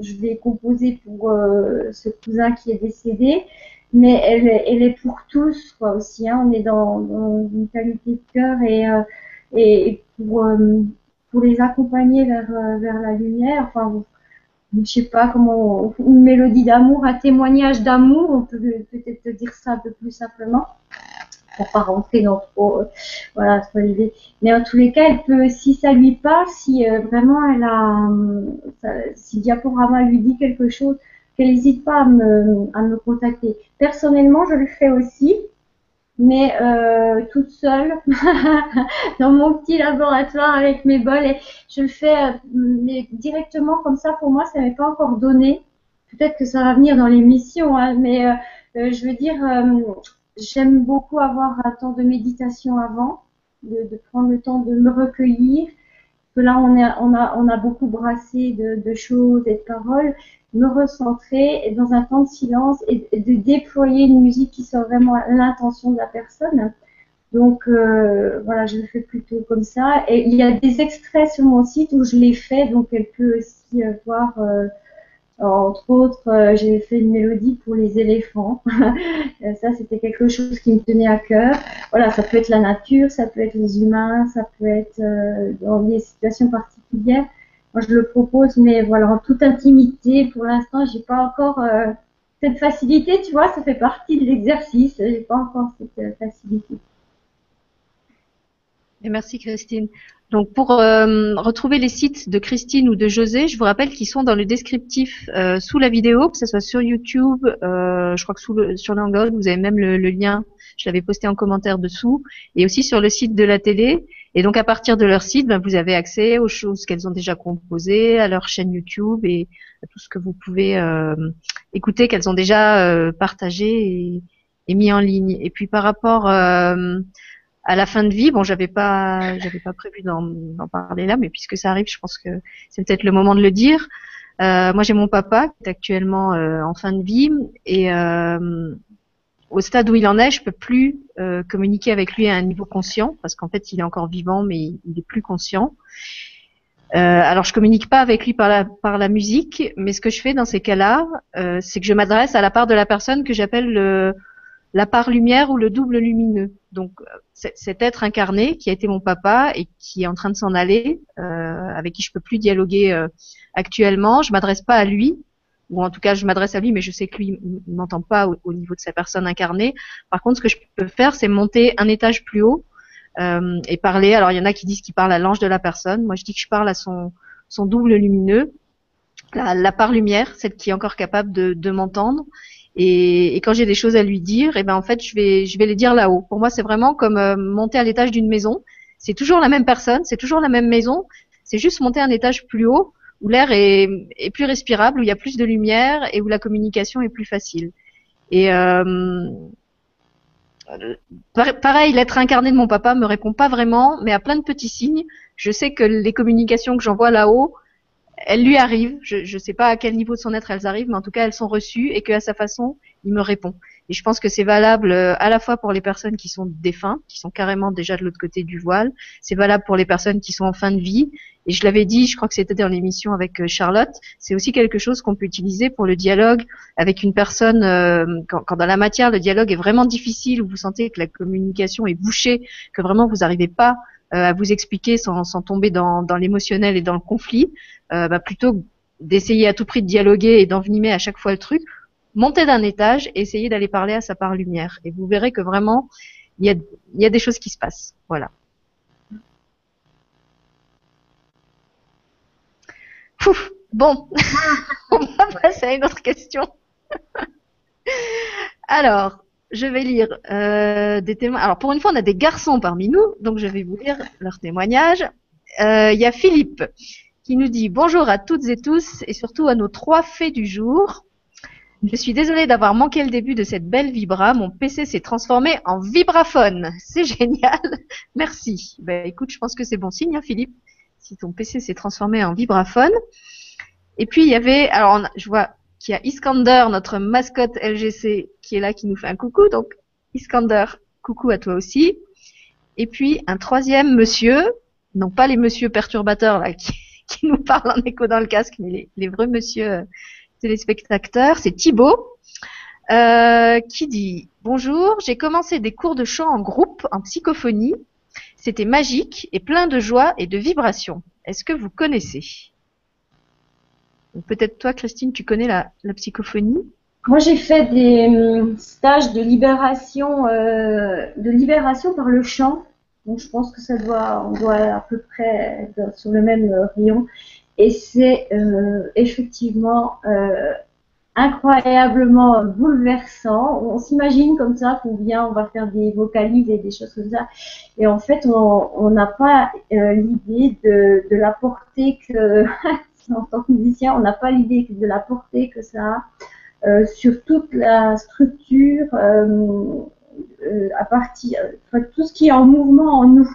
je l'ai composé pour euh, ce cousin qui est décédé, mais elle, elle est pour tous, quoi, aussi. Hein. On est dans, dans, une qualité de cœur et, et pour, pour les accompagner vers, vers la lumière. Enfin, je sais pas comment, une mélodie d'amour, un témoignage d'amour, on peut peut-être dire ça un peu plus simplement, pour pas rentrer dans trop, euh, voilà, trop l'idée. Mais en tous les cas, elle peut, si ça lui parle, si euh, vraiment elle a, euh, si Diaporama lui dit quelque chose, qu'elle n'hésite pas à me, à me contacter. Personnellement, je le fais aussi mais euh, toute seule *laughs* dans mon petit laboratoire avec mes bols et je le fais euh, mais directement comme ça pour moi ça m'est pas encore donné. Peut-être que ça va venir dans l'émission hein, mais euh, euh je veux dire euh, j'aime beaucoup avoir un temps de méditation avant de, de, prendre le temps de me recueillir que là on, est, on, a, on a beaucoup brassé de, de choses et de paroles me recentrer dans un temps de silence et de déployer une musique qui soit vraiment l'intention de la personne. Donc euh, voilà, je le fais plutôt comme ça. Et il y a des extraits sur mon site où je l'ai fait, donc elle peut aussi euh, voir. Euh, entre autres, euh, j'ai fait une mélodie pour les éléphants. *laughs* ça, c'était quelque chose qui me tenait à cœur. Voilà, ça peut être la nature, ça peut être les humains, ça peut être euh, dans des situations particulières. Moi, je le propose, mais voilà, en toute intimité. Pour l'instant, j'ai pas encore euh, cette facilité, tu vois, ça fait partie de l'exercice. J'ai pas encore cette euh, facilité. Merci Christine. Donc pour euh, retrouver les sites de Christine ou de José, je vous rappelle qu'ils sont dans le descriptif euh, sous la vidéo, que ce soit sur YouTube, euh, je crois que sous le, sur l'Hangout, vous avez même le, le lien, je l'avais posté en commentaire dessous, et aussi sur le site de la télé. Et donc à partir de leur site, ben, vous avez accès aux choses qu'elles ont déjà composées, à leur chaîne YouTube et à tout ce que vous pouvez euh, écouter qu'elles ont déjà euh, partagé et, et, mis en ligne. Et puis par rapport euh, à la fin de vie, bon, j'avais pas, j'avais pas prévu d'en parler là, mais puisque ça arrive, je pense que c'est peut-être le moment de le dire. Euh, moi, j'ai mon papa qui est actuellement euh, en fin de vie et euh, au stade où il en est, je peux plus euh, communiquer avec lui à un niveau conscient parce qu'en fait, il est encore vivant, mais il est plus conscient. Euh, alors, je communique pas avec lui par la par la musique, mais ce que je fais dans ces cas-là, euh, c'est que je m'adresse à la part de la personne que j'appelle la part lumière ou le double lumineux. Donc, cet être incarné qui a été mon papa et qui est en train de s'en aller, euh, avec qui je peux plus dialoguer euh, actuellement, je m'adresse pas à lui, ou en tout cas je m'adresse à lui, mais je sais que lui m'entend pas au, niveau de sa personne incarnée. Par contre, ce que je peux faire, c'est monter un étage plus haut euh, et parler. Alors il y en a qui disent qu'il parle à l'ange de la personne. Moi, je dis que je parle à son double lumineux, la, la part lumière, celle qui est encore capable de m'entendre. Et, et, quand j'ai des choses à lui dire, et eh ben en fait je vais je vais les dire là-haut. Pour moi, c'est vraiment comme euh, monter à l'étage d'une maison. C'est toujours la même personne, c'est toujours la même maison. C'est juste monter un étage plus haut où l'air est, est, plus respirable, où il y a plus de lumière et où la communication est plus facile. Et euh, pareil, l'être incarné de mon papa me répond pas vraiment, mais à plein de petits signes. Je sais que les communications que j'envoie là-haut, elles lui arrivent. Je ne sais pas à quel niveau de son être elles arrivent, mais en tout cas elles sont reçues et qu'à sa façon, il me répond. Et je pense que c'est valable euh, à la fois pour les personnes qui sont défuntes, qui sont carrément déjà de l'autre côté du voile. C'est valable pour les personnes qui sont en fin de vie. Et je l'avais dit, je crois que c'était dans l'émission avec euh, Charlotte, c'est aussi quelque chose qu'on peut utiliser pour le dialogue avec une personne euh, quand, quand, dans la matière le dialogue est vraiment difficile, où vous sentez que la communication est bouchée, que vraiment vous n'arrivez pas euh, à vous expliquer sans, sans tomber dans, dans l'émotionnel et dans le conflit, euh, bah, plutôt d'essayer à tout prix de dialoguer et d'envenimer à chaque fois le truc, montez d'un étage et essayez d'aller parler à sa part lumière. Et vous verrez que vraiment, il y a, y a des choses qui se passent. Voilà. Bon, *laughs* on va passer à une autre question. *laughs* Alors, je vais lire euh, des témoins. Alors, pour une fois, on a des garçons parmi nous, donc je vais vous lire leurs témoignages. Euh, il y a Philippe qui nous dit bonjour à toutes et tous et surtout à nos trois fées du jour. Je suis désolée d'avoir manqué le début de cette belle vibra. Mon PC s'est transformé en vibraphone. C'est *laughs* génial. Merci. Ben, écoute, je pense que c'est bon signe, hein, Philippe. Si ton PC s'est transformé en vibraphone. Et puis, il y avait, alors, je vois qu'il y a Iskander, notre mascotte LGC, qui est là, qui nous fait un coucou. Donc, Iskander, coucou à toi aussi. Et puis, un troisième monsieur, non pas les monsieur perturbateurs, là, qui, nous parlent en écho dans le casque, mais les, les vrais monsieur téléspectateurs, c'est Thibaut, euh, qui dit Bonjour, j'ai commencé des cours de chant en groupe, en psychophonie. C'était magique et plein de joie et de vibrations. Est-ce que vous connaissez? Peut-être toi, Christine, tu connais la, psychophonie? Moi, j'ai fait des hum, stages de libération, euh, de libération par le chant. Donc, je pense que ça doit, on doit à peu près sur le même rayon. Et c'est euh, effectivement euh, incroyablement bouleversant. On s'imagine comme ça vient, on va faire des vocalises et des choses comme ça. Et en fait, on n'a pas euh, l'idée de, de la portée que, *laughs* en tant que musicien, on n'a pas l'idée de la portée que ça a euh, sur toute la structure, euh, à partir, enfin, tout ce qui est en mouvement en nous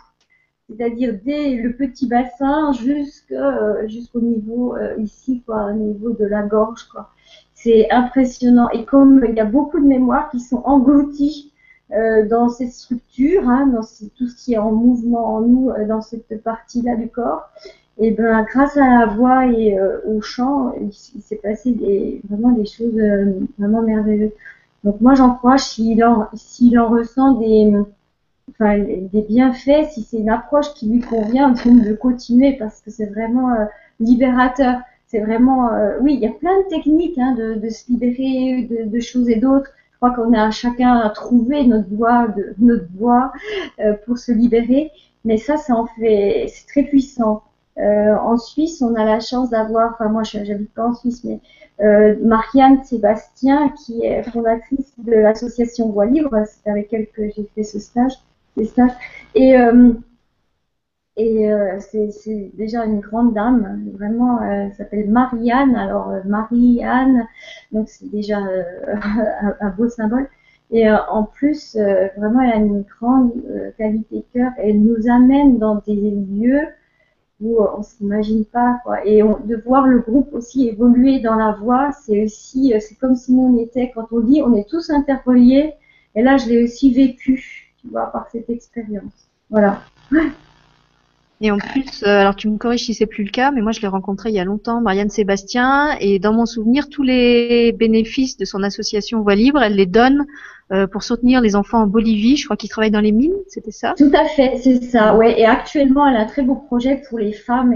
c'est-à-dire dès le petit bassin euh, jusqu'au niveau euh, ici, quoi, au niveau de la gorge, quoi. C'est impressionnant. Et comme il y a beaucoup de mémoires qui sont englouties euh, dans cette structure, hein, dans tout ce qui est en mouvement en nous, dans cette partie-là du corps, et ben grâce à la voix et au chant, il, s'est passé des, vraiment des choses vraiment merveilleuses. Donc moi j'en crois, s'il en, s'il en ressent des bienfaits, si c'est une approche qui lui convient, de continuer parce que c'est vraiment euh, libérateur. C'est vraiment, euh, oui, il y a plein de techniques hein, de, se libérer de, choses et d'autres. Je crois qu'on a chacun à trouver notre voie, de, notre voie euh, pour se libérer. Mais ça, ça en fait, c'est très puissant. En Suisse, on a la chance d'avoir, enfin moi, j'habite pas en Suisse, mais Marianne Sébastien, qui est fondatrice de l'association Voix Libre, c'est avec elle que j'ai fait ce stage. Et, euh, et euh, c'est déjà une grande dame, vraiment, elle s'appelle Marianne. Alors, euh, Marie-Anne, donc c'est déjà *laughs* un, beau symbole. Et en plus, vraiment, elle a une grande qualité de cœur. Elle nous amène dans des lieux où on s'imagine pas. Quoi. Et de voir le groupe aussi évoluer dans la voix, c'est aussi, c'est comme si nous on était, quand on dit, on est tous interreliés. Et là, je l'ai aussi vécu par cette expérience. Voilà. Et en plus, euh, alors tu me corriges si c'est plus le cas, mais moi je l'ai rencontré il y a longtemps, Marianne Sébastien, et dans mon souvenir, tous les bénéfices de son association Voix Libre, elle les donne euh, pour soutenir les enfants en Bolivie. Je crois qu'ils travaillent dans les mines, c'était ça? Tout à fait, c'est ça. Ouais. Et actuellement, elle a un très beau projet pour les femmes,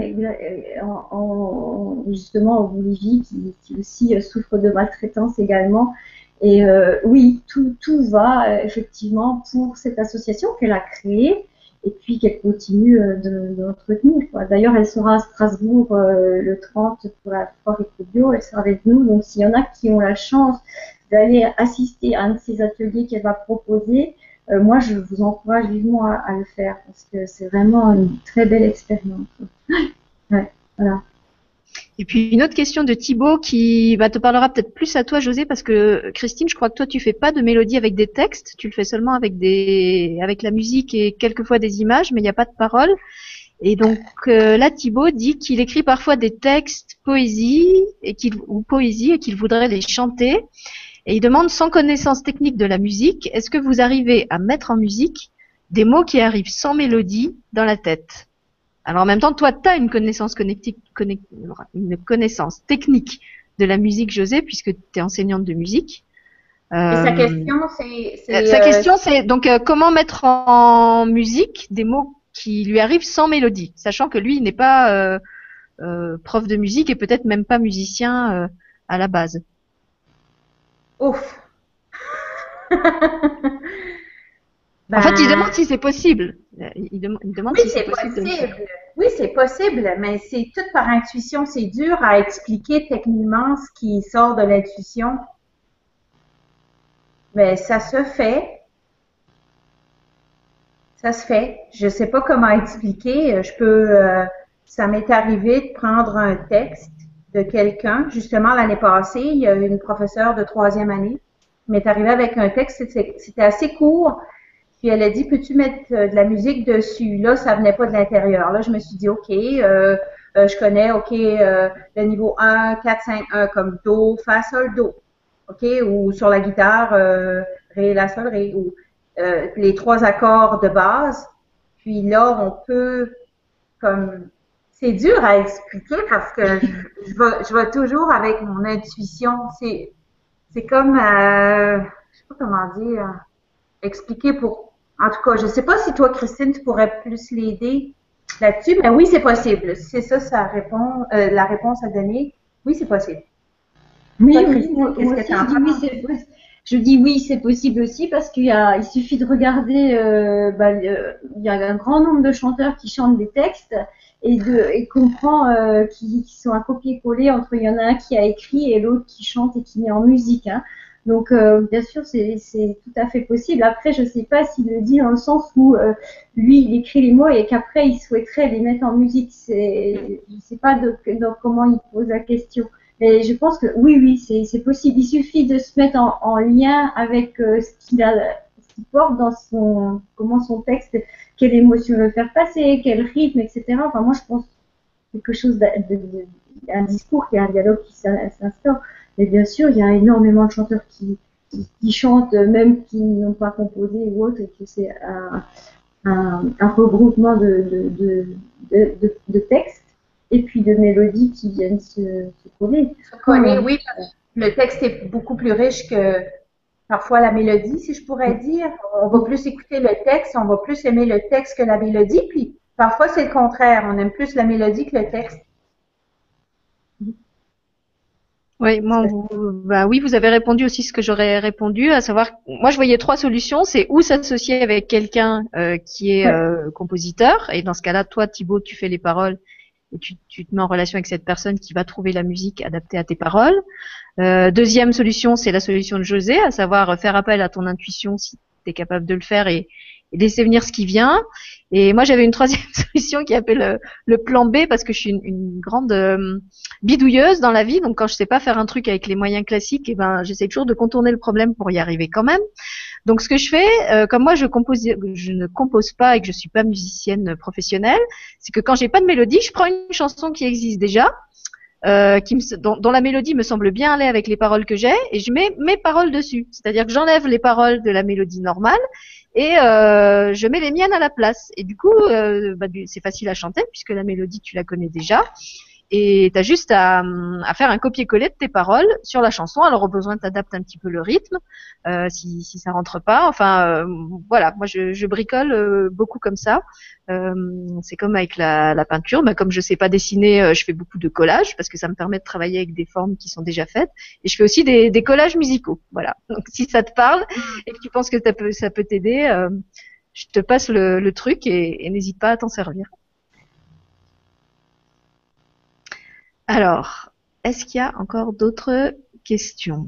en, justement en Bolivie, qui, aussi euh, souffrent de maltraitance également. Et euh, oui, tout, tout va euh, effectivement pour cette association qu'elle a créée et puis qu'elle continue euh, d'entretenir. D'ailleurs, elle sera à Strasbourg le 30 pour la foire Ecobio, elle sera avec nous. Donc, s'il y en a qui ont la chance d'aller assister à un de ces ateliers qu'elle va proposer, moi, je vous encourage vivement à, le faire parce que c'est vraiment une très belle expérience. *laughs* Et puis une autre question de Thibaut qui va te parlera peut-être plus à toi, José, parce que Christine, je crois que toi tu fais pas de mélodie avec des textes, tu le fais seulement avec des, avec la musique et quelquefois des images, mais il n'y a pas de paroles. Et donc euh, là, Thibaut dit qu'il écrit parfois des textes poésie et qu'il ou poésie et qu'il voudrait les chanter. Et il demande sans connaissance technique de la musique, est-ce que vous arrivez à mettre en musique des mots qui arrivent sans mélodie dans la tête? Alors en même temps, toi, tu as une connaissance, une connaissance technique de la musique, José, puisque tu es enseignante de musique. Et sa euh, question, c'est... Sa euh, question, c'est donc euh, comment mettre en musique des mots qui lui arrivent sans mélodie, sachant que lui, il n'est pas prof de musique et peut-être même pas musicien à la base? Ouf en fait, il ben, demande si c'est possible. Il, demande oui, si c'est possible. Oui, c'est possible, mais c'est tout par intuition. C'est dur à expliquer techniquement ce qui sort de l'intuition. Mais ça se fait. Ça se fait. Je ne sais pas comment expliquer. Je peux, euh, ça m'est arrivé de prendre un texte de quelqu'un. Justement, l'année passée, il y a une professeure de troisième année m'est arrivée avec un texte, c'était assez court. Puis elle a dit, peux-tu mettre euh, de la musique dessus? Là, ça venait pas de l'intérieur. Là, je me suis dit, OK, euh, euh, je connais, OK, le niveau 1, 4, 5, 1 comme Do, Fa, Sol, Do. OK? Ou sur la guitare, Ré, La, Sol, Ré. Ou les trois accords de base. Puis là, on peut comme c'est dur à expliquer parce que je, vais, je vais toujours avec mon intuition. C'est, c'est comme, euh, je sais pas comment dire, expliquer pour. En tout cas, je sais pas si toi, Christine, tu pourrais plus l'aider là-dessus, mais oui, c'est possible. c'est ça, ça répond, euh, la réponse à donner. Oui, c'est possible. Oui, qu'est-ce que je dis oui, c'est possible aussi parce qu'il il suffit de regarder, euh, bah, il y a un grand nombre de chanteurs qui chantent des textes et de et comprend euh, qui, sont un copier-coller entre il y en a un qui a écrit et l'autre qui chante et qui met en musique. Hein. Donc euh, bien sûr c'est tout à fait possible. Après je sais pas s'il le dit dans le sens où euh, lui il écrit les mots et qu'après il souhaiterait les mettre en musique. Je sais pas de, comment il pose la question. Mais je pense que oui oui c'est possible. Il suffit de se mettre en, en lien avec euh, ce qu'il a porte dans son comment son texte quelle émotion veut faire passer, quel rythme, etc. Enfin, moi, je pense quelque chose de, un discours, qui a un dialogue qui s'instaure. Mais bien sûr, il y a énormément de chanteurs qui, qui, chantent, même qui n'ont pas composé ou autre, et que c'est un, un, regroupement de, de, de, textes et puis de mélodies qui viennent se, se coller. oui. Le texte est beaucoup plus riche que parfois la mélodie, si je pourrais dire. On va plus écouter le texte, on va plus aimer le texte que la mélodie, puis parfois c'est le contraire, on aime plus la mélodie que le texte. Oui, moi, bah oui, vous avez répondu aussi ce que j'aurais répondu, à savoir, moi je voyais trois solutions, c'est ou s'associer avec quelqu'un euh, qui est euh, compositeur, et dans ce cas-là, toi Thibaut, tu fais les paroles tu, tu, te mets en relation avec cette personne qui va trouver la musique adaptée à tes paroles. Euh, deuxième solution, c'est la solution de José, à savoir faire appel à ton intuition si tu es capable de le faire et, et laisser venir ce qui vient. Et moi, j'avais une troisième *laughs* solution qui appelle le, le, plan B parce que je suis une, grande euh, bidouilleuse dans la vie. Donc, quand je sais pas faire un truc avec les moyens classiques, eh ben, j'essaie toujours de contourner le problème pour y arriver quand même. Donc, ce que je fais, euh, comme moi, je compose, je ne compose pas et que je suis pas musicienne professionnelle, c'est que quand j'ai pas de mélodie, je prends une chanson qui existe déjà. Euh, qui me, dont, la mélodie me semble bien aller avec les paroles que j'ai et je mets mes paroles dessus. C'est-à-dire que j'enlève les paroles de la mélodie normale et euh, je mets les miennes à la place. Et du coup, euh, bah, c'est facile à chanter puisque la mélodie tu la connais déjà. Et tu as juste à, à, faire un copier-coller de tes paroles sur la chanson. Alors au besoin, t'adaptes un petit peu le rythme euh, si, si ça rentre pas. Enfin euh, voilà, moi je, je bricole euh, beaucoup comme ça. Euh, c'est comme avec la, la peinture. Bah, comme je sais pas dessiner, je fais beaucoup de collages parce que ça me permet de travailler avec des formes qui sont déjà faites. Et je fais aussi des, des collages musicaux. Voilà. *laughs* Donc si ça te parle et que tu penses que ça peut ça peut t'aider, je te passe le, le truc et, et n'hésite pas à t'en servir. Alors, est-ce qu'il y a encore d'autres questions?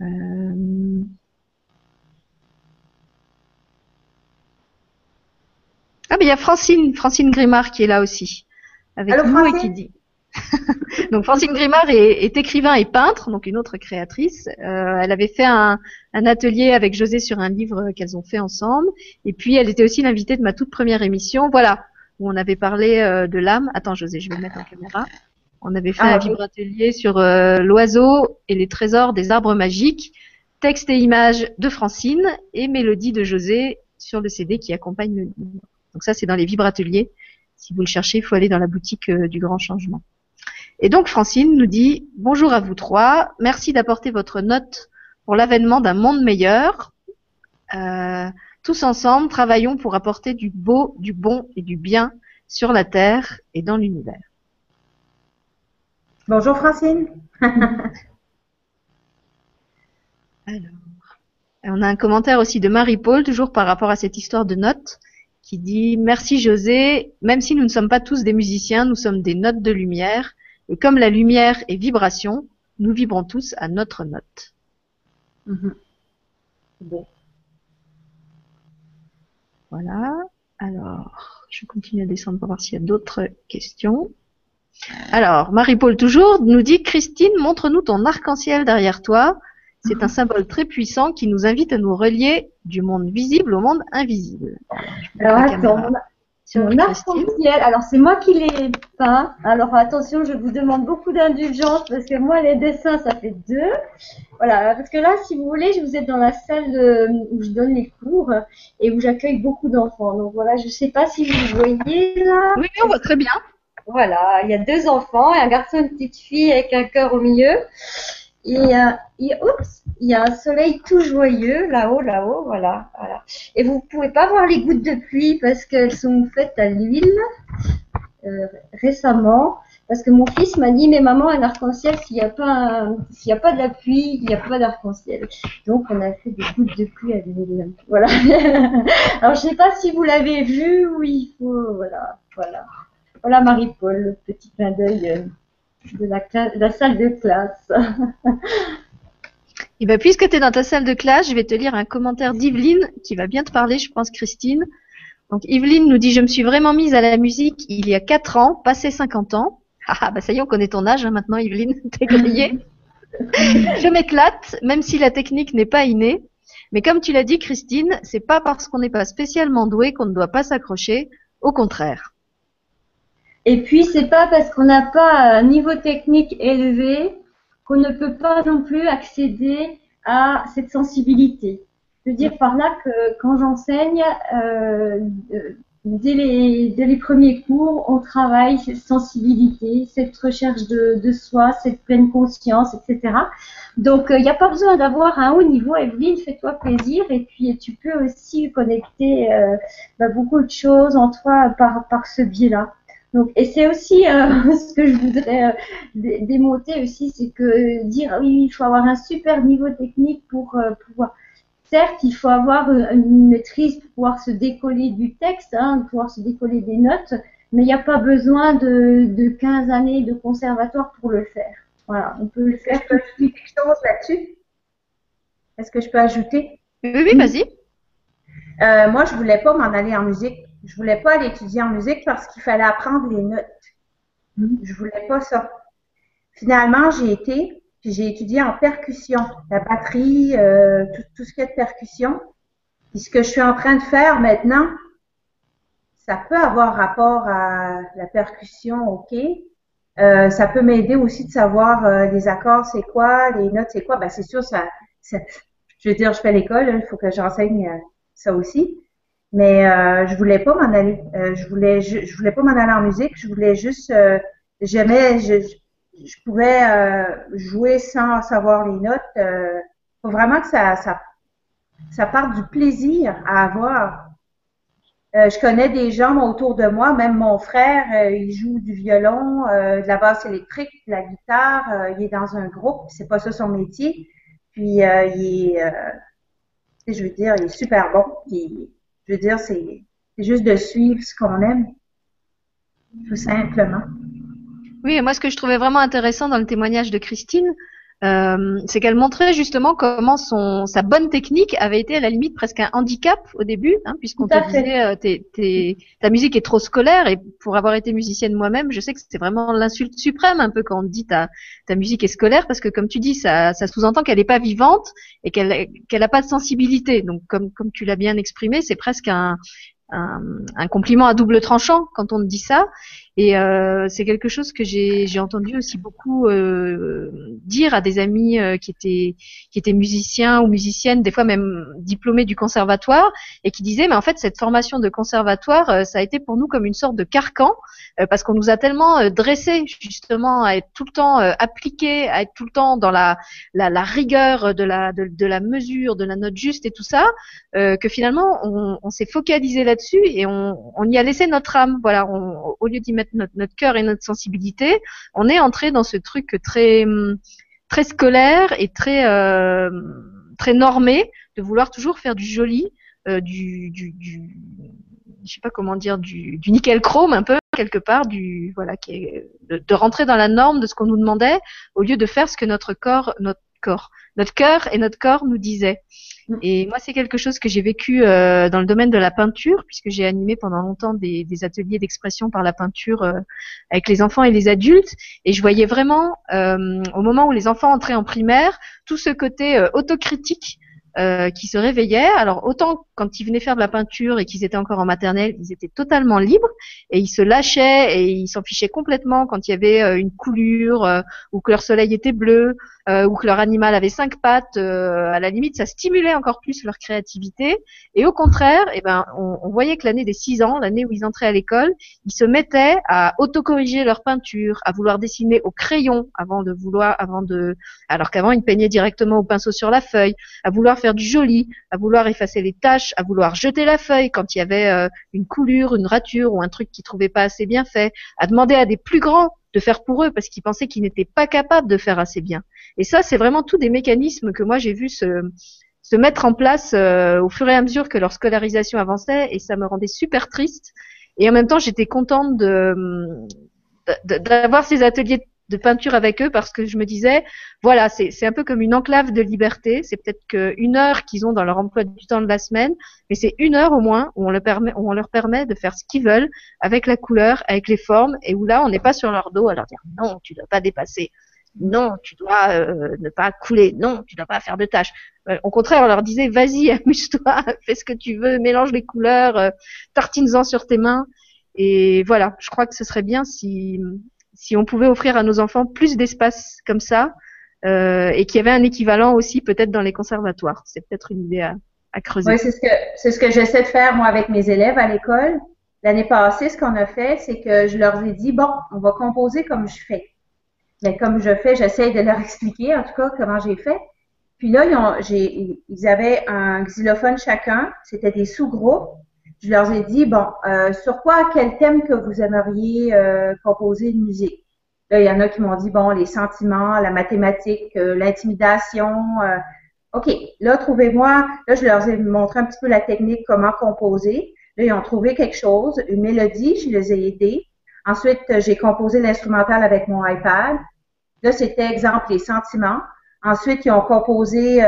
Euh... Ah, mais il y a Francine, Francine Grimard qui est là aussi, avec nous et qui dit. *laughs* donc Francine Grimard est, écrivain et peintre, donc une autre créatrice. Euh, elle avait fait un, un, atelier avec José sur un livre qu'elles ont fait ensemble. Et puis elle était aussi l'invitée de ma toute première émission, voilà, où on avait parlé euh, de l'âme. Attends José, je vais mettre en caméra. On avait fait ah, un vibratelier sur euh, l'oiseau et les trésors des arbres magiques, texte et images de Francine et mélodie de José sur le CD qui accompagne le livre. Donc ça, c'est dans les vibrateliers. Si vous le cherchez, il faut aller dans la boutique euh, du Grand Changement. Et donc Francine nous dit bonjour à vous trois, merci d'apporter votre note pour l'avènement d'un monde meilleur. Euh, tous ensemble, travaillons pour apporter du beau, du bon et du bien sur la Terre et dans l'univers. Bonjour Francine. *laughs* Alors, on a un commentaire aussi de Marie-Paul, toujours par rapport à cette histoire de notes, qui dit Merci José, même si nous ne sommes pas tous des musiciens, nous sommes des notes de lumière, et comme la lumière est vibration, nous vibrons tous à notre note. Mhm. Bon. Voilà. Alors, je continue à descendre pour voir s'il y a d'autres questions. Alors, Marie-Paul toujours nous dit Christine, montre-nous ton arc-en-ciel derrière toi. C'est un symbole très puissant qui nous invite à nous relier du monde visible au monde invisible. Alors attends, mon arc-en-ciel, alors c'est moi qui l'ai peint. Alors attention, je vous demande beaucoup d'indulgence parce que moi les dessins ça fait deux. Voilà, parce que là, si vous voulez, je vous êtes dans la salle où je donne les cours et où j'accueille beaucoup d'enfants. Donc voilà, je sais pas si vous voyez là. Oui, on voit très bien. Voilà, il y a deux enfants, un garçon une petite fille avec un cœur au milieu. Et, euh, il y a un soleil tout joyeux là-haut, là-haut, voilà, voilà. Et vous pouvez pas voir les gouttes de pluie parce qu'elles sont faites à l'huile euh, récemment. Parce que mon fils m'a dit, mais maman, un arc-en-ciel, s'il n'y a pas, s'il a pas de la pluie, il n'y a pas d'arc-en-ciel. Donc, on a fait des gouttes de pluie à l'huile. Voilà. *laughs* Alors, je sais pas si vous l'avez vu, oui, faut, voilà, voilà. Voilà Marie-Paul, petit clin d'œil euh, de la, salle de classe. Et *laughs* eh ben, puisque tu es dans ta salle de classe, je vais te lire un commentaire d'Yveline qui va bien te parler, je pense, Christine. Donc, Yveline nous dit, je me suis vraiment mise à la musique il y a 4 ans, passé 50 ans. Ah, ah, bah ça y est, on connaît ton âge hein, maintenant, Yveline, *laughs* t'es grillée. *laughs* je m'éclate, même si la technique n'est pas innée. Mais comme tu l'as dit, Christine, c'est pas parce qu'on n'est pas spécialement doué qu'on ne doit pas s'accrocher. Au contraire. Et puis, c'est pas parce qu'on n'a pas un niveau technique élevé qu'on ne peut pas non plus accéder à cette sensibilité. Je veux dire par là que quand j'enseigne, euh, dès, les, dès les premiers cours, on travaille cette sensibilité, cette recherche de, de soi, cette pleine conscience, etc. Donc, il euh, n'y a pas besoin d'avoir un haut niveau. Evelyne, fais-toi plaisir. Et puis, tu peux aussi connecter euh, bah, beaucoup de choses en toi par, par ce biais-là. Donc, et c'est aussi euh, *laughs* ce que je voudrais euh, démonter aussi, c'est que dire oui, il faut avoir un super niveau technique pour euh, pouvoir. Certes, il faut avoir une maîtrise pour pouvoir se décoller du texte, hein, pouvoir se décoller des notes, mais il n'y a pas besoin de, de 15 années de conservatoire pour le faire. Voilà, on peut le faire. Je peux ajouter quelque chose là-dessus? Est-ce que je peux ajouter? Oui, oui, vas-y. Euh, moi, je voulais pas m'en aller en musique je voulais pas aller étudier en musique parce qu'il fallait apprendre les notes. Mm-hmm. Je voulais pas ça. Finalement, j'ai été, puis j'ai étudié en percussion, la batterie, euh, tout, ce qui est de percussion. Puis ce que je suis en train de faire maintenant, ça peut avoir rapport à la percussion, ok. Euh, ça peut m'aider aussi de savoir euh, les accords, c'est quoi, les notes, c'est quoi. Ben c'est sûr, ça, je veux dire, je fais l'école, il faut que j'enseigne ça aussi. Mais euh, je voulais pas m'en aller. Euh, je voulais je, voulais pas m'en aller en musique. Je voulais juste euh, j'aimais je, je pouvais euh, jouer sans savoir les notes. Euh, faut vraiment que ça ça ça parte du plaisir à avoir. je connais des gens autour de moi, même mon frère, il joue du violon, de la basse électrique, de la guitare. il est dans un groupe, c'est pas ça son métier. Puis il est, je veux dire, il est super bon. Je veux dire, c'est juste de suivre ce qu'on aime, tout simplement. Oui, et moi, ce que je trouvais vraiment intéressant dans le témoignage de Christine, euh, c'est qu'elle montrait justement comment son sa bonne technique avait été à la limite presque un handicap au début, hein, puisqu'on te disait euh, ta musique est trop scolaire et pour avoir été musicienne moi-même, je sais que c'est vraiment l'insulte suprême un peu quand on dit ta ta musique est scolaire parce que comme tu dis ça ça sous-entend qu'elle n'est pas vivante et qu'elle qu'elle a pas de sensibilité. Donc comme comme tu l'as bien exprimé, c'est presque un, un, un compliment à double tranchant quand on te dit ça. Et euh, c'est quelque chose que j'ai entendu aussi beaucoup euh, dire à des amis euh, qui étaient qui étaient musiciens ou musiciennes, des fois même diplômés du conservatoire, et qui disaient mais en fait cette formation de conservatoire, euh, ça a été pour nous comme une sorte de carcan euh, parce qu'on nous a tellement euh, dressés justement à être tout le temps appliqués, à être tout le temps dans la la, la rigueur de la de, la mesure, de la note juste et tout ça, que finalement on, on s'est focalisé là-dessus et on, on y a laissé notre âme. Voilà, on, au lieu d'y mettre notre, cœur et notre sensibilité, on est entré dans ce truc très très scolaire et très euh, très normé de vouloir toujours faire du joli, euh, du, je sais pas comment dire, du, nickel chrome un peu quelque part, du voilà, de, de, rentrer dans la norme de ce qu'on nous demandait, au lieu de faire ce que notre corps, notre corps. Notre cœur et notre corps nous disaient. Mm. Et moi, c'est quelque chose que j'ai vécu euh, dans le domaine de la peinture, puisque j'ai animé pendant longtemps des, ateliers d'expression par la peinture euh, avec les enfants et les adultes. Et je voyais vraiment, euh, au moment où les enfants entraient en primaire, tout ce côté autocritique euh, qui se réveillaient. Alors autant quand ils venaient faire de la peinture et qu'ils étaient encore en maternelle, ils étaient totalement libres et ils se lâchaient et ils s'en fichaient complètement quand il y avait euh, une coulure euh, ou que leur soleil était bleu ou que leur animal avait cinq pattes. à la limite, ça stimulait encore plus leur créativité. Et au contraire, eh ben, on, on voyait que l'année des six ans, l'année où ils entraient à l'école, ils se mettaient à autocorriger leur peinture, à vouloir dessiner au crayon avant de vouloir, avant de, alors qu'avant ils peignaient directement au pinceau sur la feuille, à vouloir faire du joli, à vouloir effacer les taches, à vouloir jeter la feuille quand il y avait euh, une coulure, une rature ou un truc qu'ils trouvaient pas assez bien fait, à demander à des plus grands de faire pour eux parce qu'ils pensaient qu'ils n'étaient pas capables de faire assez bien. Et ça, c'est vraiment tous des mécanismes que moi j'ai vu se, mettre en place euh, au fur et à mesure que leur scolarisation avançait et ça me rendait super triste. Et en même temps, j'étais contente de d'avoir ces ateliers de peinture avec eux parce que je me disais, voilà, c'est un peu comme une enclave de liberté. C'est peut-être qu'une heure qu'ils ont dans leur emploi du temps de la semaine, mais c'est une heure au moins où on, leur permet, où on leur permet de faire ce qu'ils veulent avec la couleur, avec les formes, et où là, on n'est pas sur leur dos à leur dire non, tu dois pas dépasser. Non, tu dois euh, ne pas couler. Non, tu dois pas faire de tâches. Euh, au contraire, on leur disait vas-y, *laughs* amuse-toi, fais ce que tu veux, mélange les couleurs, euh, tartine-en sur tes mains. Et voilà, je crois que ce serait bien si si on pouvait offrir à nos enfants plus d'espace comme ça euh, et qu'il y avait un équivalent aussi peut-être dans les conservatoires. C'est peut-être une idée à, creuser. Oui, c'est ce que ce que j'essaie de faire moi avec mes élèves à l'école. L'année passée, ce qu'on a fait, c'est que je leur ai dit bon, on va composer comme je fais. Mais comme je fais, j'essaie de leur *laughs* expliquer en tout cas comment j'ai fait. Puis là, ils, ils avaient un xylophone chacun. C'était des sous-groupes je leur ai dit, bon, euh, sur quoi, quel thème que vous aimeriez euh, composer une musique? Là, il y en a qui m'ont dit, bon, les sentiments, la mathématique, euh, l'intimidation. OK, là, trouvez-moi, là, je leur ai montré un petit peu la technique, comment composer. Là, ils ont trouvé quelque chose, une mélodie, je les ai aidés. Ensuite, j'ai composé l'instrumental avec mon iPad. Là, c'était exemple les sentiments. Ensuite, ils ont composé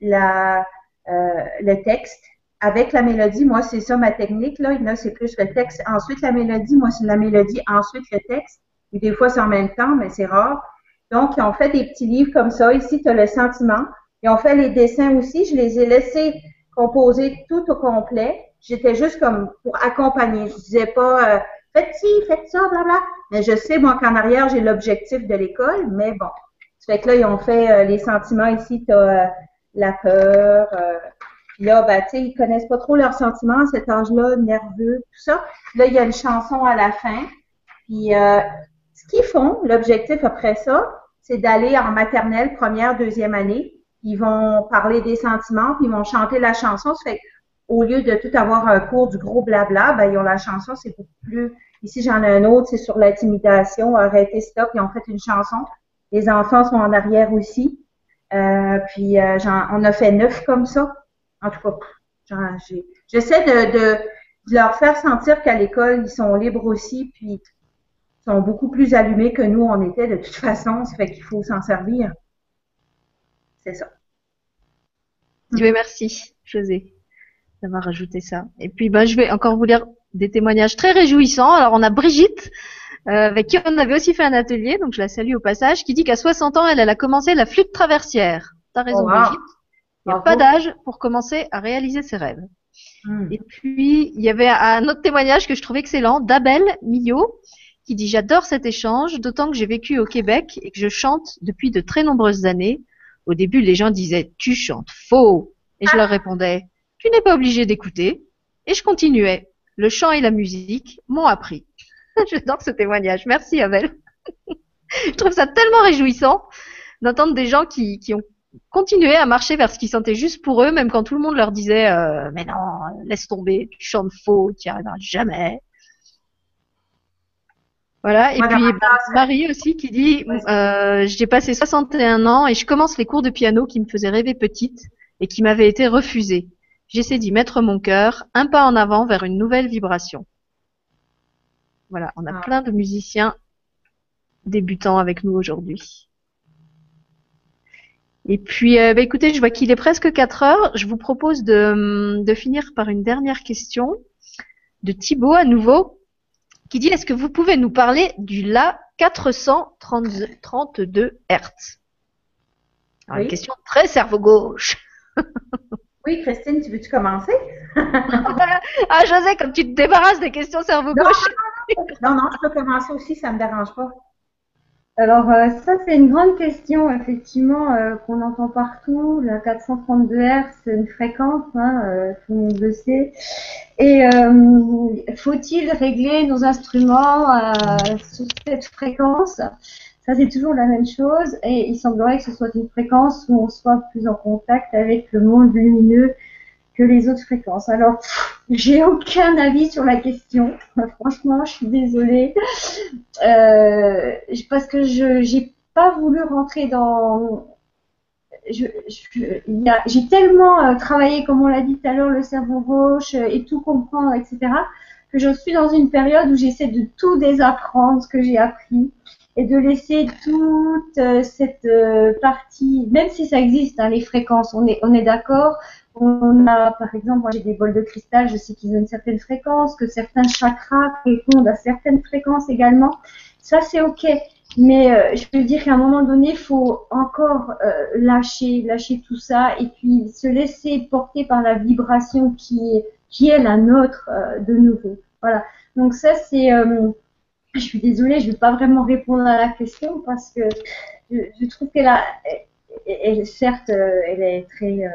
la, le texte avec la mélodie, moi, c'est ça ma technique. Là, là c'est plus le texte. Ensuite, la mélodie, moi, c'est la mélodie, ensuite le texte. Et des fois, c'est en même temps, mais c'est rare. Donc, ils ont fait des petits livres comme ça. Ici, tu as le sentiment. Ils ont fait les dessins aussi. Je les ai laissés composer tout au complet. J'étais juste comme pour accompagner. Je disais pas, euh, faites ci, faites ça, bla Mais je sais, moi, qu'en arrière, j'ai l'objectif de l'école. Mais bon. Ça fait que là, ils ont fait euh, les sentiments. Ici, tu as euh, la peur, puis là, ben, tu sais, ils connaissent pas trop leurs sentiments à cet âge-là, nerveux, tout ça. là, il y a une chanson à la fin. Puis euh, ce qu'ils font, l'objectif après ça, c'est d'aller en maternelle, première, deuxième année. Ils vont parler des sentiments, puis ils vont chanter la chanson. Ça fait au lieu de tout avoir un cours du gros blabla, ben, ils ont la chanson, c'est beaucoup plus. Ici, j'en ai un autre, c'est sur l'intimidation, arrêtez, stop. Ils ont fait une chanson. Les enfants sont en arrière aussi. Euh, puis euh, on a fait neuf comme ça. En tout cas, j'essaie de, leur faire sentir qu'à l'école, ils sont libres aussi, puis ils sont beaucoup plus allumés que nous, on était de toute façon. Ça fait qu'il faut s'en servir. C'est ça. Oui, merci, José, d'avoir rajouté ça. Et puis, ben, je vais encore vous lire des témoignages très réjouissants. Alors, on a Brigitte, euh, avec qui on avait aussi fait un atelier, donc je la salue au passage, qui dit qu'à 60 ans, elle, elle a commencé la flûte traversière. T'as raison, oh, Brigitte. Il n'y a pas d'âge pour commencer à réaliser ses rêves. Hmm. Et puis, il y avait un autre témoignage que je trouvais excellent d'Abel Millot, qui dit J'adore cet échange, d'autant que j'ai vécu au Québec et que je chante depuis de très nombreuses années. Au début, les gens disaient Tu chantes faux. Et je leur répondais Tu n'es pas obligé d'écouter. Et je continuais. Le chant et la musique m'ont appris. *laughs* J'adore ce témoignage. Merci, Abel. *laughs* je trouve ça tellement réjouissant d'entendre des gens qui, qui ont continuer à marcher vers ce qu'ils sentaient juste pour eux, même quand tout le monde leur disait euh, mais non, laisse tomber, tu chantes faux, tu n'y arriveras jamais. Voilà, et puis Marie aussi qui dit euh, j'ai passé 61 ans et je commence les cours de piano qui me faisaient rêver petite et qui m'avaient été refusés. J'essaie d'y mettre mon cœur, un pas en avant vers une nouvelle vibration. Voilà, on a ah. plein de musiciens débutants avec nous aujourd'hui. Et puis, euh, bah, écoutez, je vois qu'il est presque 4 heures. Je vous propose de, de finir par une dernière question de Thibaut à nouveau, qui dit est-ce que vous pouvez nous parler du La 432 Hertz? Alors, Oui. Une question très cerveau gauche. *laughs* Oui, Christine, tu veux-tu commencer? *laughs* Ah, José, comme tu te débarrasses des questions cerveau Non. gauche. Non, non, je peux commencer aussi, ça me dérange pas. Alors euh, ça c'est une grande question effectivement euh, qu'on entend partout. La 432 Hz c'est une fréquence, hein, euh, tout le monde le sait. Et euh, faut-il régler nos instruments euh, sur cette fréquence? Ça c'est toujours la même chose. Et il semblerait que ce soit une fréquence où on soit plus en contact avec le monde lumineux que les autres fréquences. Alors j'ai aucun avis sur la question. *laughs* Franchement, je suis désolée. Euh, parce que je j'ai pas voulu rentrer dans j'ai tellement euh, travaillé comme on l'a dit tout à l'heure le cerveau gauche euh, et tout comprendre etc que je suis dans une période où j'essaie de tout désapprendre ce que j'ai appris et de laisser toute cette partie même si ça existe hein, les fréquences on est on est d'accord on a par exemple moi j'ai des bols de cristal je sais qu'ils ont une certaine fréquence que certains chakras répondent à certaines fréquences également ça c'est ok mais euh, je peux dire qu'à un moment donné, il faut encore euh, lâcher, lâcher tout ça et puis se laisser porter par la vibration qui est, qui est la nôtre euh, de nouveau. Voilà. Donc ça, c'est... je suis désolée, je ne vais pas vraiment répondre à la question parce que je, je trouve qu'elle a... Elle, certes, elle est très...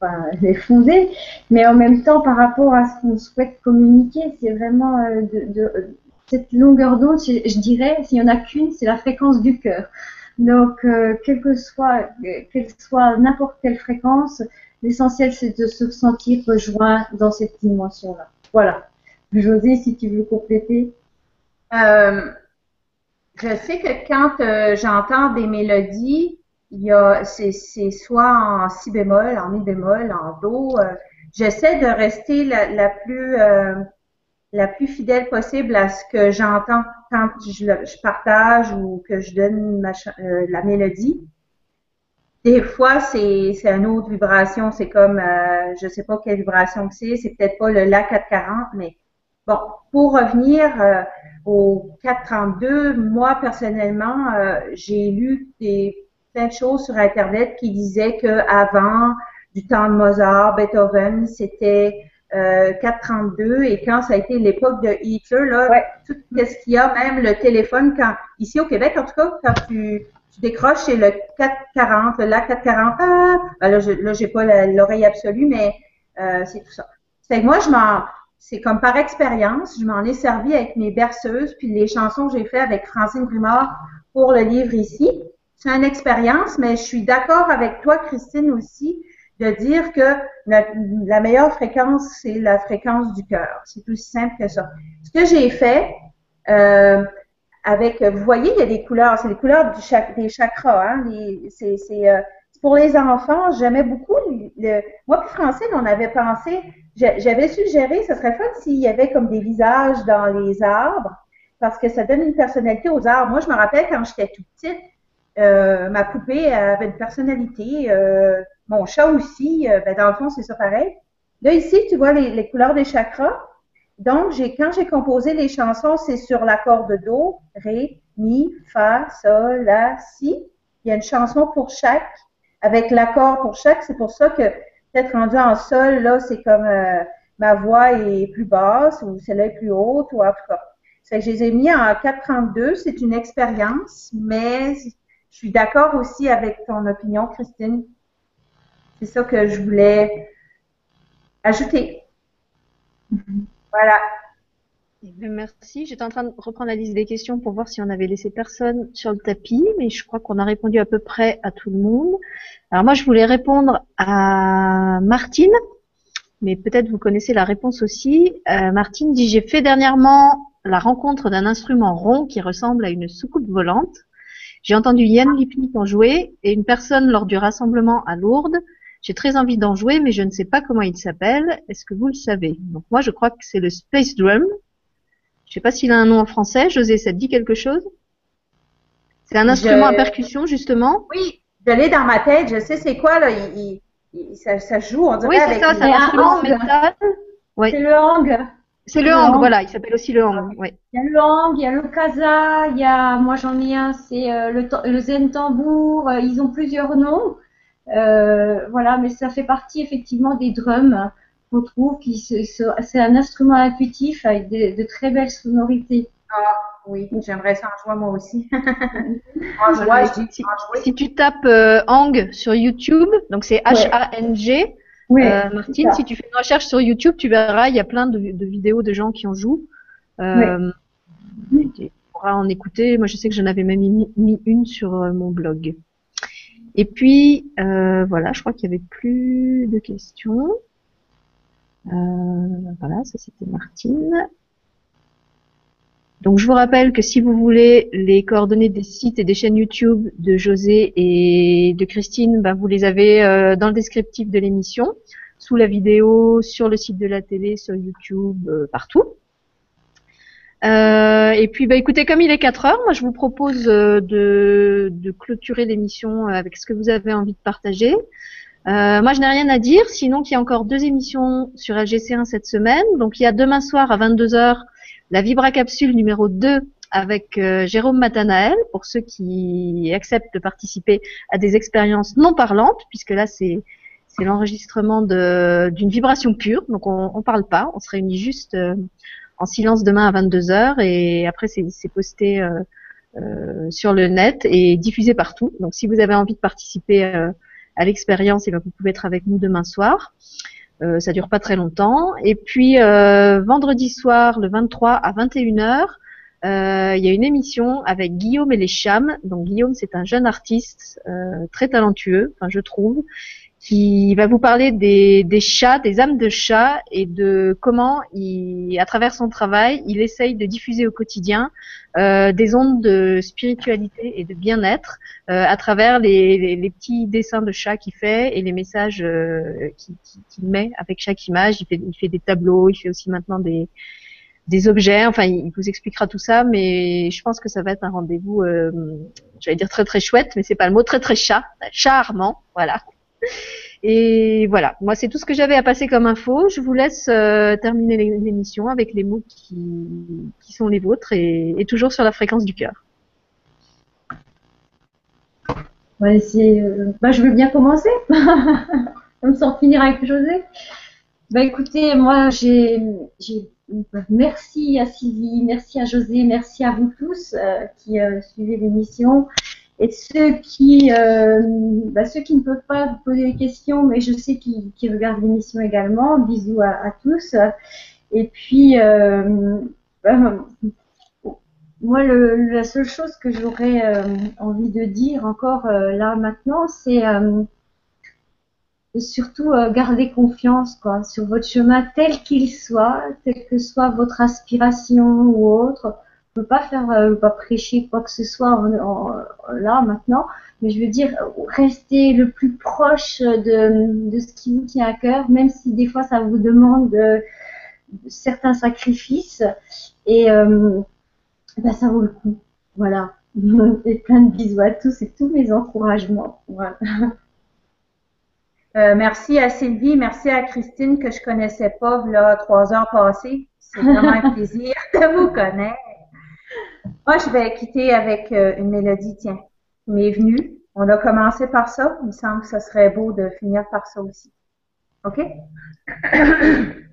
enfin, fondée, mais en même temps, par rapport à ce qu'on souhaite communiquer, c'est vraiment euh, de, de cette longueur d'onde, je, dirais, s'il y en a qu'une, c'est la fréquence du cœur. Donc, euh, quelle que soit, euh, quelle soit n'importe quelle fréquence, l'essentiel c'est de se sentir rejoint dans cette dimension-là. Voilà. José, si tu veux compléter. Euh, je sais que quand euh, j'entends des mélodies, il y a, c'est, c'est soit en si bémol, en mi bémol, en do. euh, j'essaie de rester la, la plus euh, la plus fidèle possible à ce que j'entends quand je, je partage ou que je donne ma euh, la mélodie. Des fois, c'est, c'est une autre vibration. C'est comme, euh, je sais pas quelle vibration que c'est. C'est peut-être pas le La 440, mais bon, pour revenir euh, au 432, moi, personnellement, euh, j'ai lu des, plein de choses sur Internet qui disaient que avant du temps de Mozart, Beethoven, c'était euh, 432 et quand ça a été l'époque de Hitler, là, Ouais. tout ce qu'il y a, même le téléphone, quand ici au Québec, en tout cas, quand tu, tu décroches, c'est le 440, le la 440, ah, ben là, je, là, j'ai pas l'oreille absolue, mais euh, c'est tout ça. C'est que moi, je m'en, c'est comme par expérience, je m'en ai servi avec mes berceuses, puis les chansons que j'ai fait avec Francine Grimard pour le livre ici. C'est une expérience, mais je suis d'accord avec toi, Christine, aussi, de dire que la, meilleure fréquence, c'est la fréquence du cœur. C'est aussi simple que ça. Ce que j'ai fait, euh, avec, vous voyez, il y a des couleurs, c'est les couleurs des chakras. Hein, c'est, euh, pour les enfants, j'aimais beaucoup. le- le- moi puis Francine, on avait pensé, j'a- j'avais suggéré, ce serait fun s'il y avait comme des visages dans les arbres, parce que ça donne une personnalité aux arbres. Moi, je me rappelle quand j'étais toute petite, euh, ma poupée avait une personnalité. euh, mon chat aussi, euh, ben, dans le fond, c'est ça pareil. Là, ici, tu vois les, couleurs des chakras. Donc, quand j'ai composé les chansons, c'est sur l'accord de Do, Ré, Mi, Fa, Sol, La, Si. Il y a une chanson pour chaque, avec l'accord pour chaque. C'est pour ça que peut-être rendu en Sol, là, c'est comme euh, ma voix est plus basse ou celle-là est plus haute, ou en tout cas. Que je les ai mis en 432. C'est une expérience, mais je suis d'accord aussi avec ton opinion, Christine. C'est ça que je voulais ajouter. Voilà. Eh Merci. J'étais en train de reprendre la liste des questions pour voir si on avait laissé personne sur le tapis, mais je crois qu'on a répondu à peu près à tout le monde. Alors moi, je voulais répondre à Martine, mais peut-être vous connaissez la réponse aussi. Euh, Martine dit j'ai fait dernièrement la rencontre d'un instrument rond qui ressemble à une soucoupe volante. J'ai entendu Yann Lipnik en jouer et une personne lors du rassemblement à Lourdes. J'ai très envie d'en jouer, mais je ne sais pas comment il s'appelle. Est-ce que vous le savez? Donc moi, je crois que c'est le Space Drum. Je sais pas s'il a un nom en français. José, ça te dit quelque chose? C'est un instrument Je- à percussion, justement? Oui, je l'ai dans ma tête, je sais c'est quoi, là. Il, il, ça, ça, joue, on dirait. Oui, c'est ça, c'est un instrument métal. Oui. C'est le hang. C'est le, hang, voilà, il s'appelle aussi le hang. Oui. Il y a le hang, il y a le kaza, il y a, moi j'en ai un, c'est euh, le, le zen tambour, euh, ils ont plusieurs noms. Euh, voilà, mais ça fait partie effectivement des drums qu'on trouve, qui c'est un instrument intuitif avec de, de très belles sonorités. Ah oui, j'aimerais ça en jouer moi aussi. en *laughs* jouer, *laughs* je dis, si, tu tapes euh, Hang sur YouTube, donc c'est H-A-N-G, oui, euh, Martine, si tu fais une recherche sur YouTube, tu verras, il y a plein de, de vidéos de gens qui en jouent. Euh, oui. Tu pourras en écouter. Moi, je sais que j'en avais même mis, mis une sur euh, mon blog. Et puis, euh, voilà, je crois qu'il y avait plus de questions. Euh, voilà, ça c'était Martine. Donc je vous rappelle que si vous voulez les coordonnées des sites et des chaînes YouTube de José et de Christine, ben, vous les avez euh, dans le descriptif de l'émission, sous la vidéo, sur le site de la télé, sur YouTube, euh, partout. Euh, et puis bah écoutez, comme il est 4 heures, moi je vous propose de, clôturer l'émission avec ce que vous avez envie de partager. moi je n'ai rien à dire, sinon qu'il y a encore deux émissions sur LGC1 cette semaine. Donc il y a demain soir à 22h la Vibra Capsule numéro 2 avec euh, Jérôme Matanael, pour ceux qui acceptent de participer à des expériences non parlantes, puisque là c'est c'est l'enregistrement d'une vibration pure, donc on ne parle pas, on se réunit juste euh, en silence demain à 22h et après c'est posté euh, euh, sur le net et diffusé partout. Donc si vous avez envie de participer à l'expérience, eh ben, vous pouvez être avec nous demain soir. Euh, ça dure pas très longtemps. Et puis euh, vendredi soir, le 23 à 21h, euh, il y a une émission avec Guillaume et les Chams. Donc Guillaume, c'est un jeune artiste euh, très talentueux, enfin je trouve, qui va vous parler des, des, chats, des âmes de chats et de comment, il, à travers son travail, il essaye de diffuser au quotidien euh, des ondes de spiritualité et de bien-être euh, à travers les, les, les, petits dessins de chats qu'il fait et les messages euh, qu'il qui, met avec chaque image. Il fait, il fait des tableaux, il fait aussi maintenant des, des objets. Enfin, il vous expliquera tout ça, mais je pense que ça va être un rendez-vous, euh, j'allais dire très très chouette, mais c'est pas le mot, très très chat, charmant, voilà. Et voilà, moi c'est tout ce que j'avais à passer comme info. Je vous laisse euh, terminer l'émission avec les mots qui, sont les vôtres et, toujours sur la fréquence du cœur. Ouais, euh, bah, je veux bien commencer. *laughs* Comme sans finir avec José. Bah écoutez, moi j'ai, merci à Sylvie, merci à José, merci à vous tous euh, qui suivez l'émission. Et ceux qui, euh, bah, ceux qui ne peuvent pas poser des questions, mais je sais qu'ils qui regardent l'émission également, bisous à, à, tous. Et puis, euh, bah, moi, le, la seule chose que j'aurais euh, envie de dire encore euh, là maintenant, c'est euh, surtout garder confiance quoi, sur votre chemin tel qu'il soit, tel que soit votre aspiration ou autre peux pas faire, euh, pas prêcher quoi que ce soit là maintenant, mais je veux dire rester le plus proche de, de ce qui vous tient à cœur, même si des fois ça vous demande de, certains sacrifices, et euh, ben, ça vaut le coup. Voilà. *laughs* Et plein de bisous à tous et tous mes encouragements. Voilà. Euh, merci à Sylvie, merci à Christine que je connaissais pas là trois heures passées. C'est vraiment un *laughs* plaisir de vous connaître. Moi, je vais quitter avec euh, une mélodie, tiens, qui m'est venue. On a commencé par ça. Il me semble que ce serait beau de finir par ça aussi. OK? *coughs*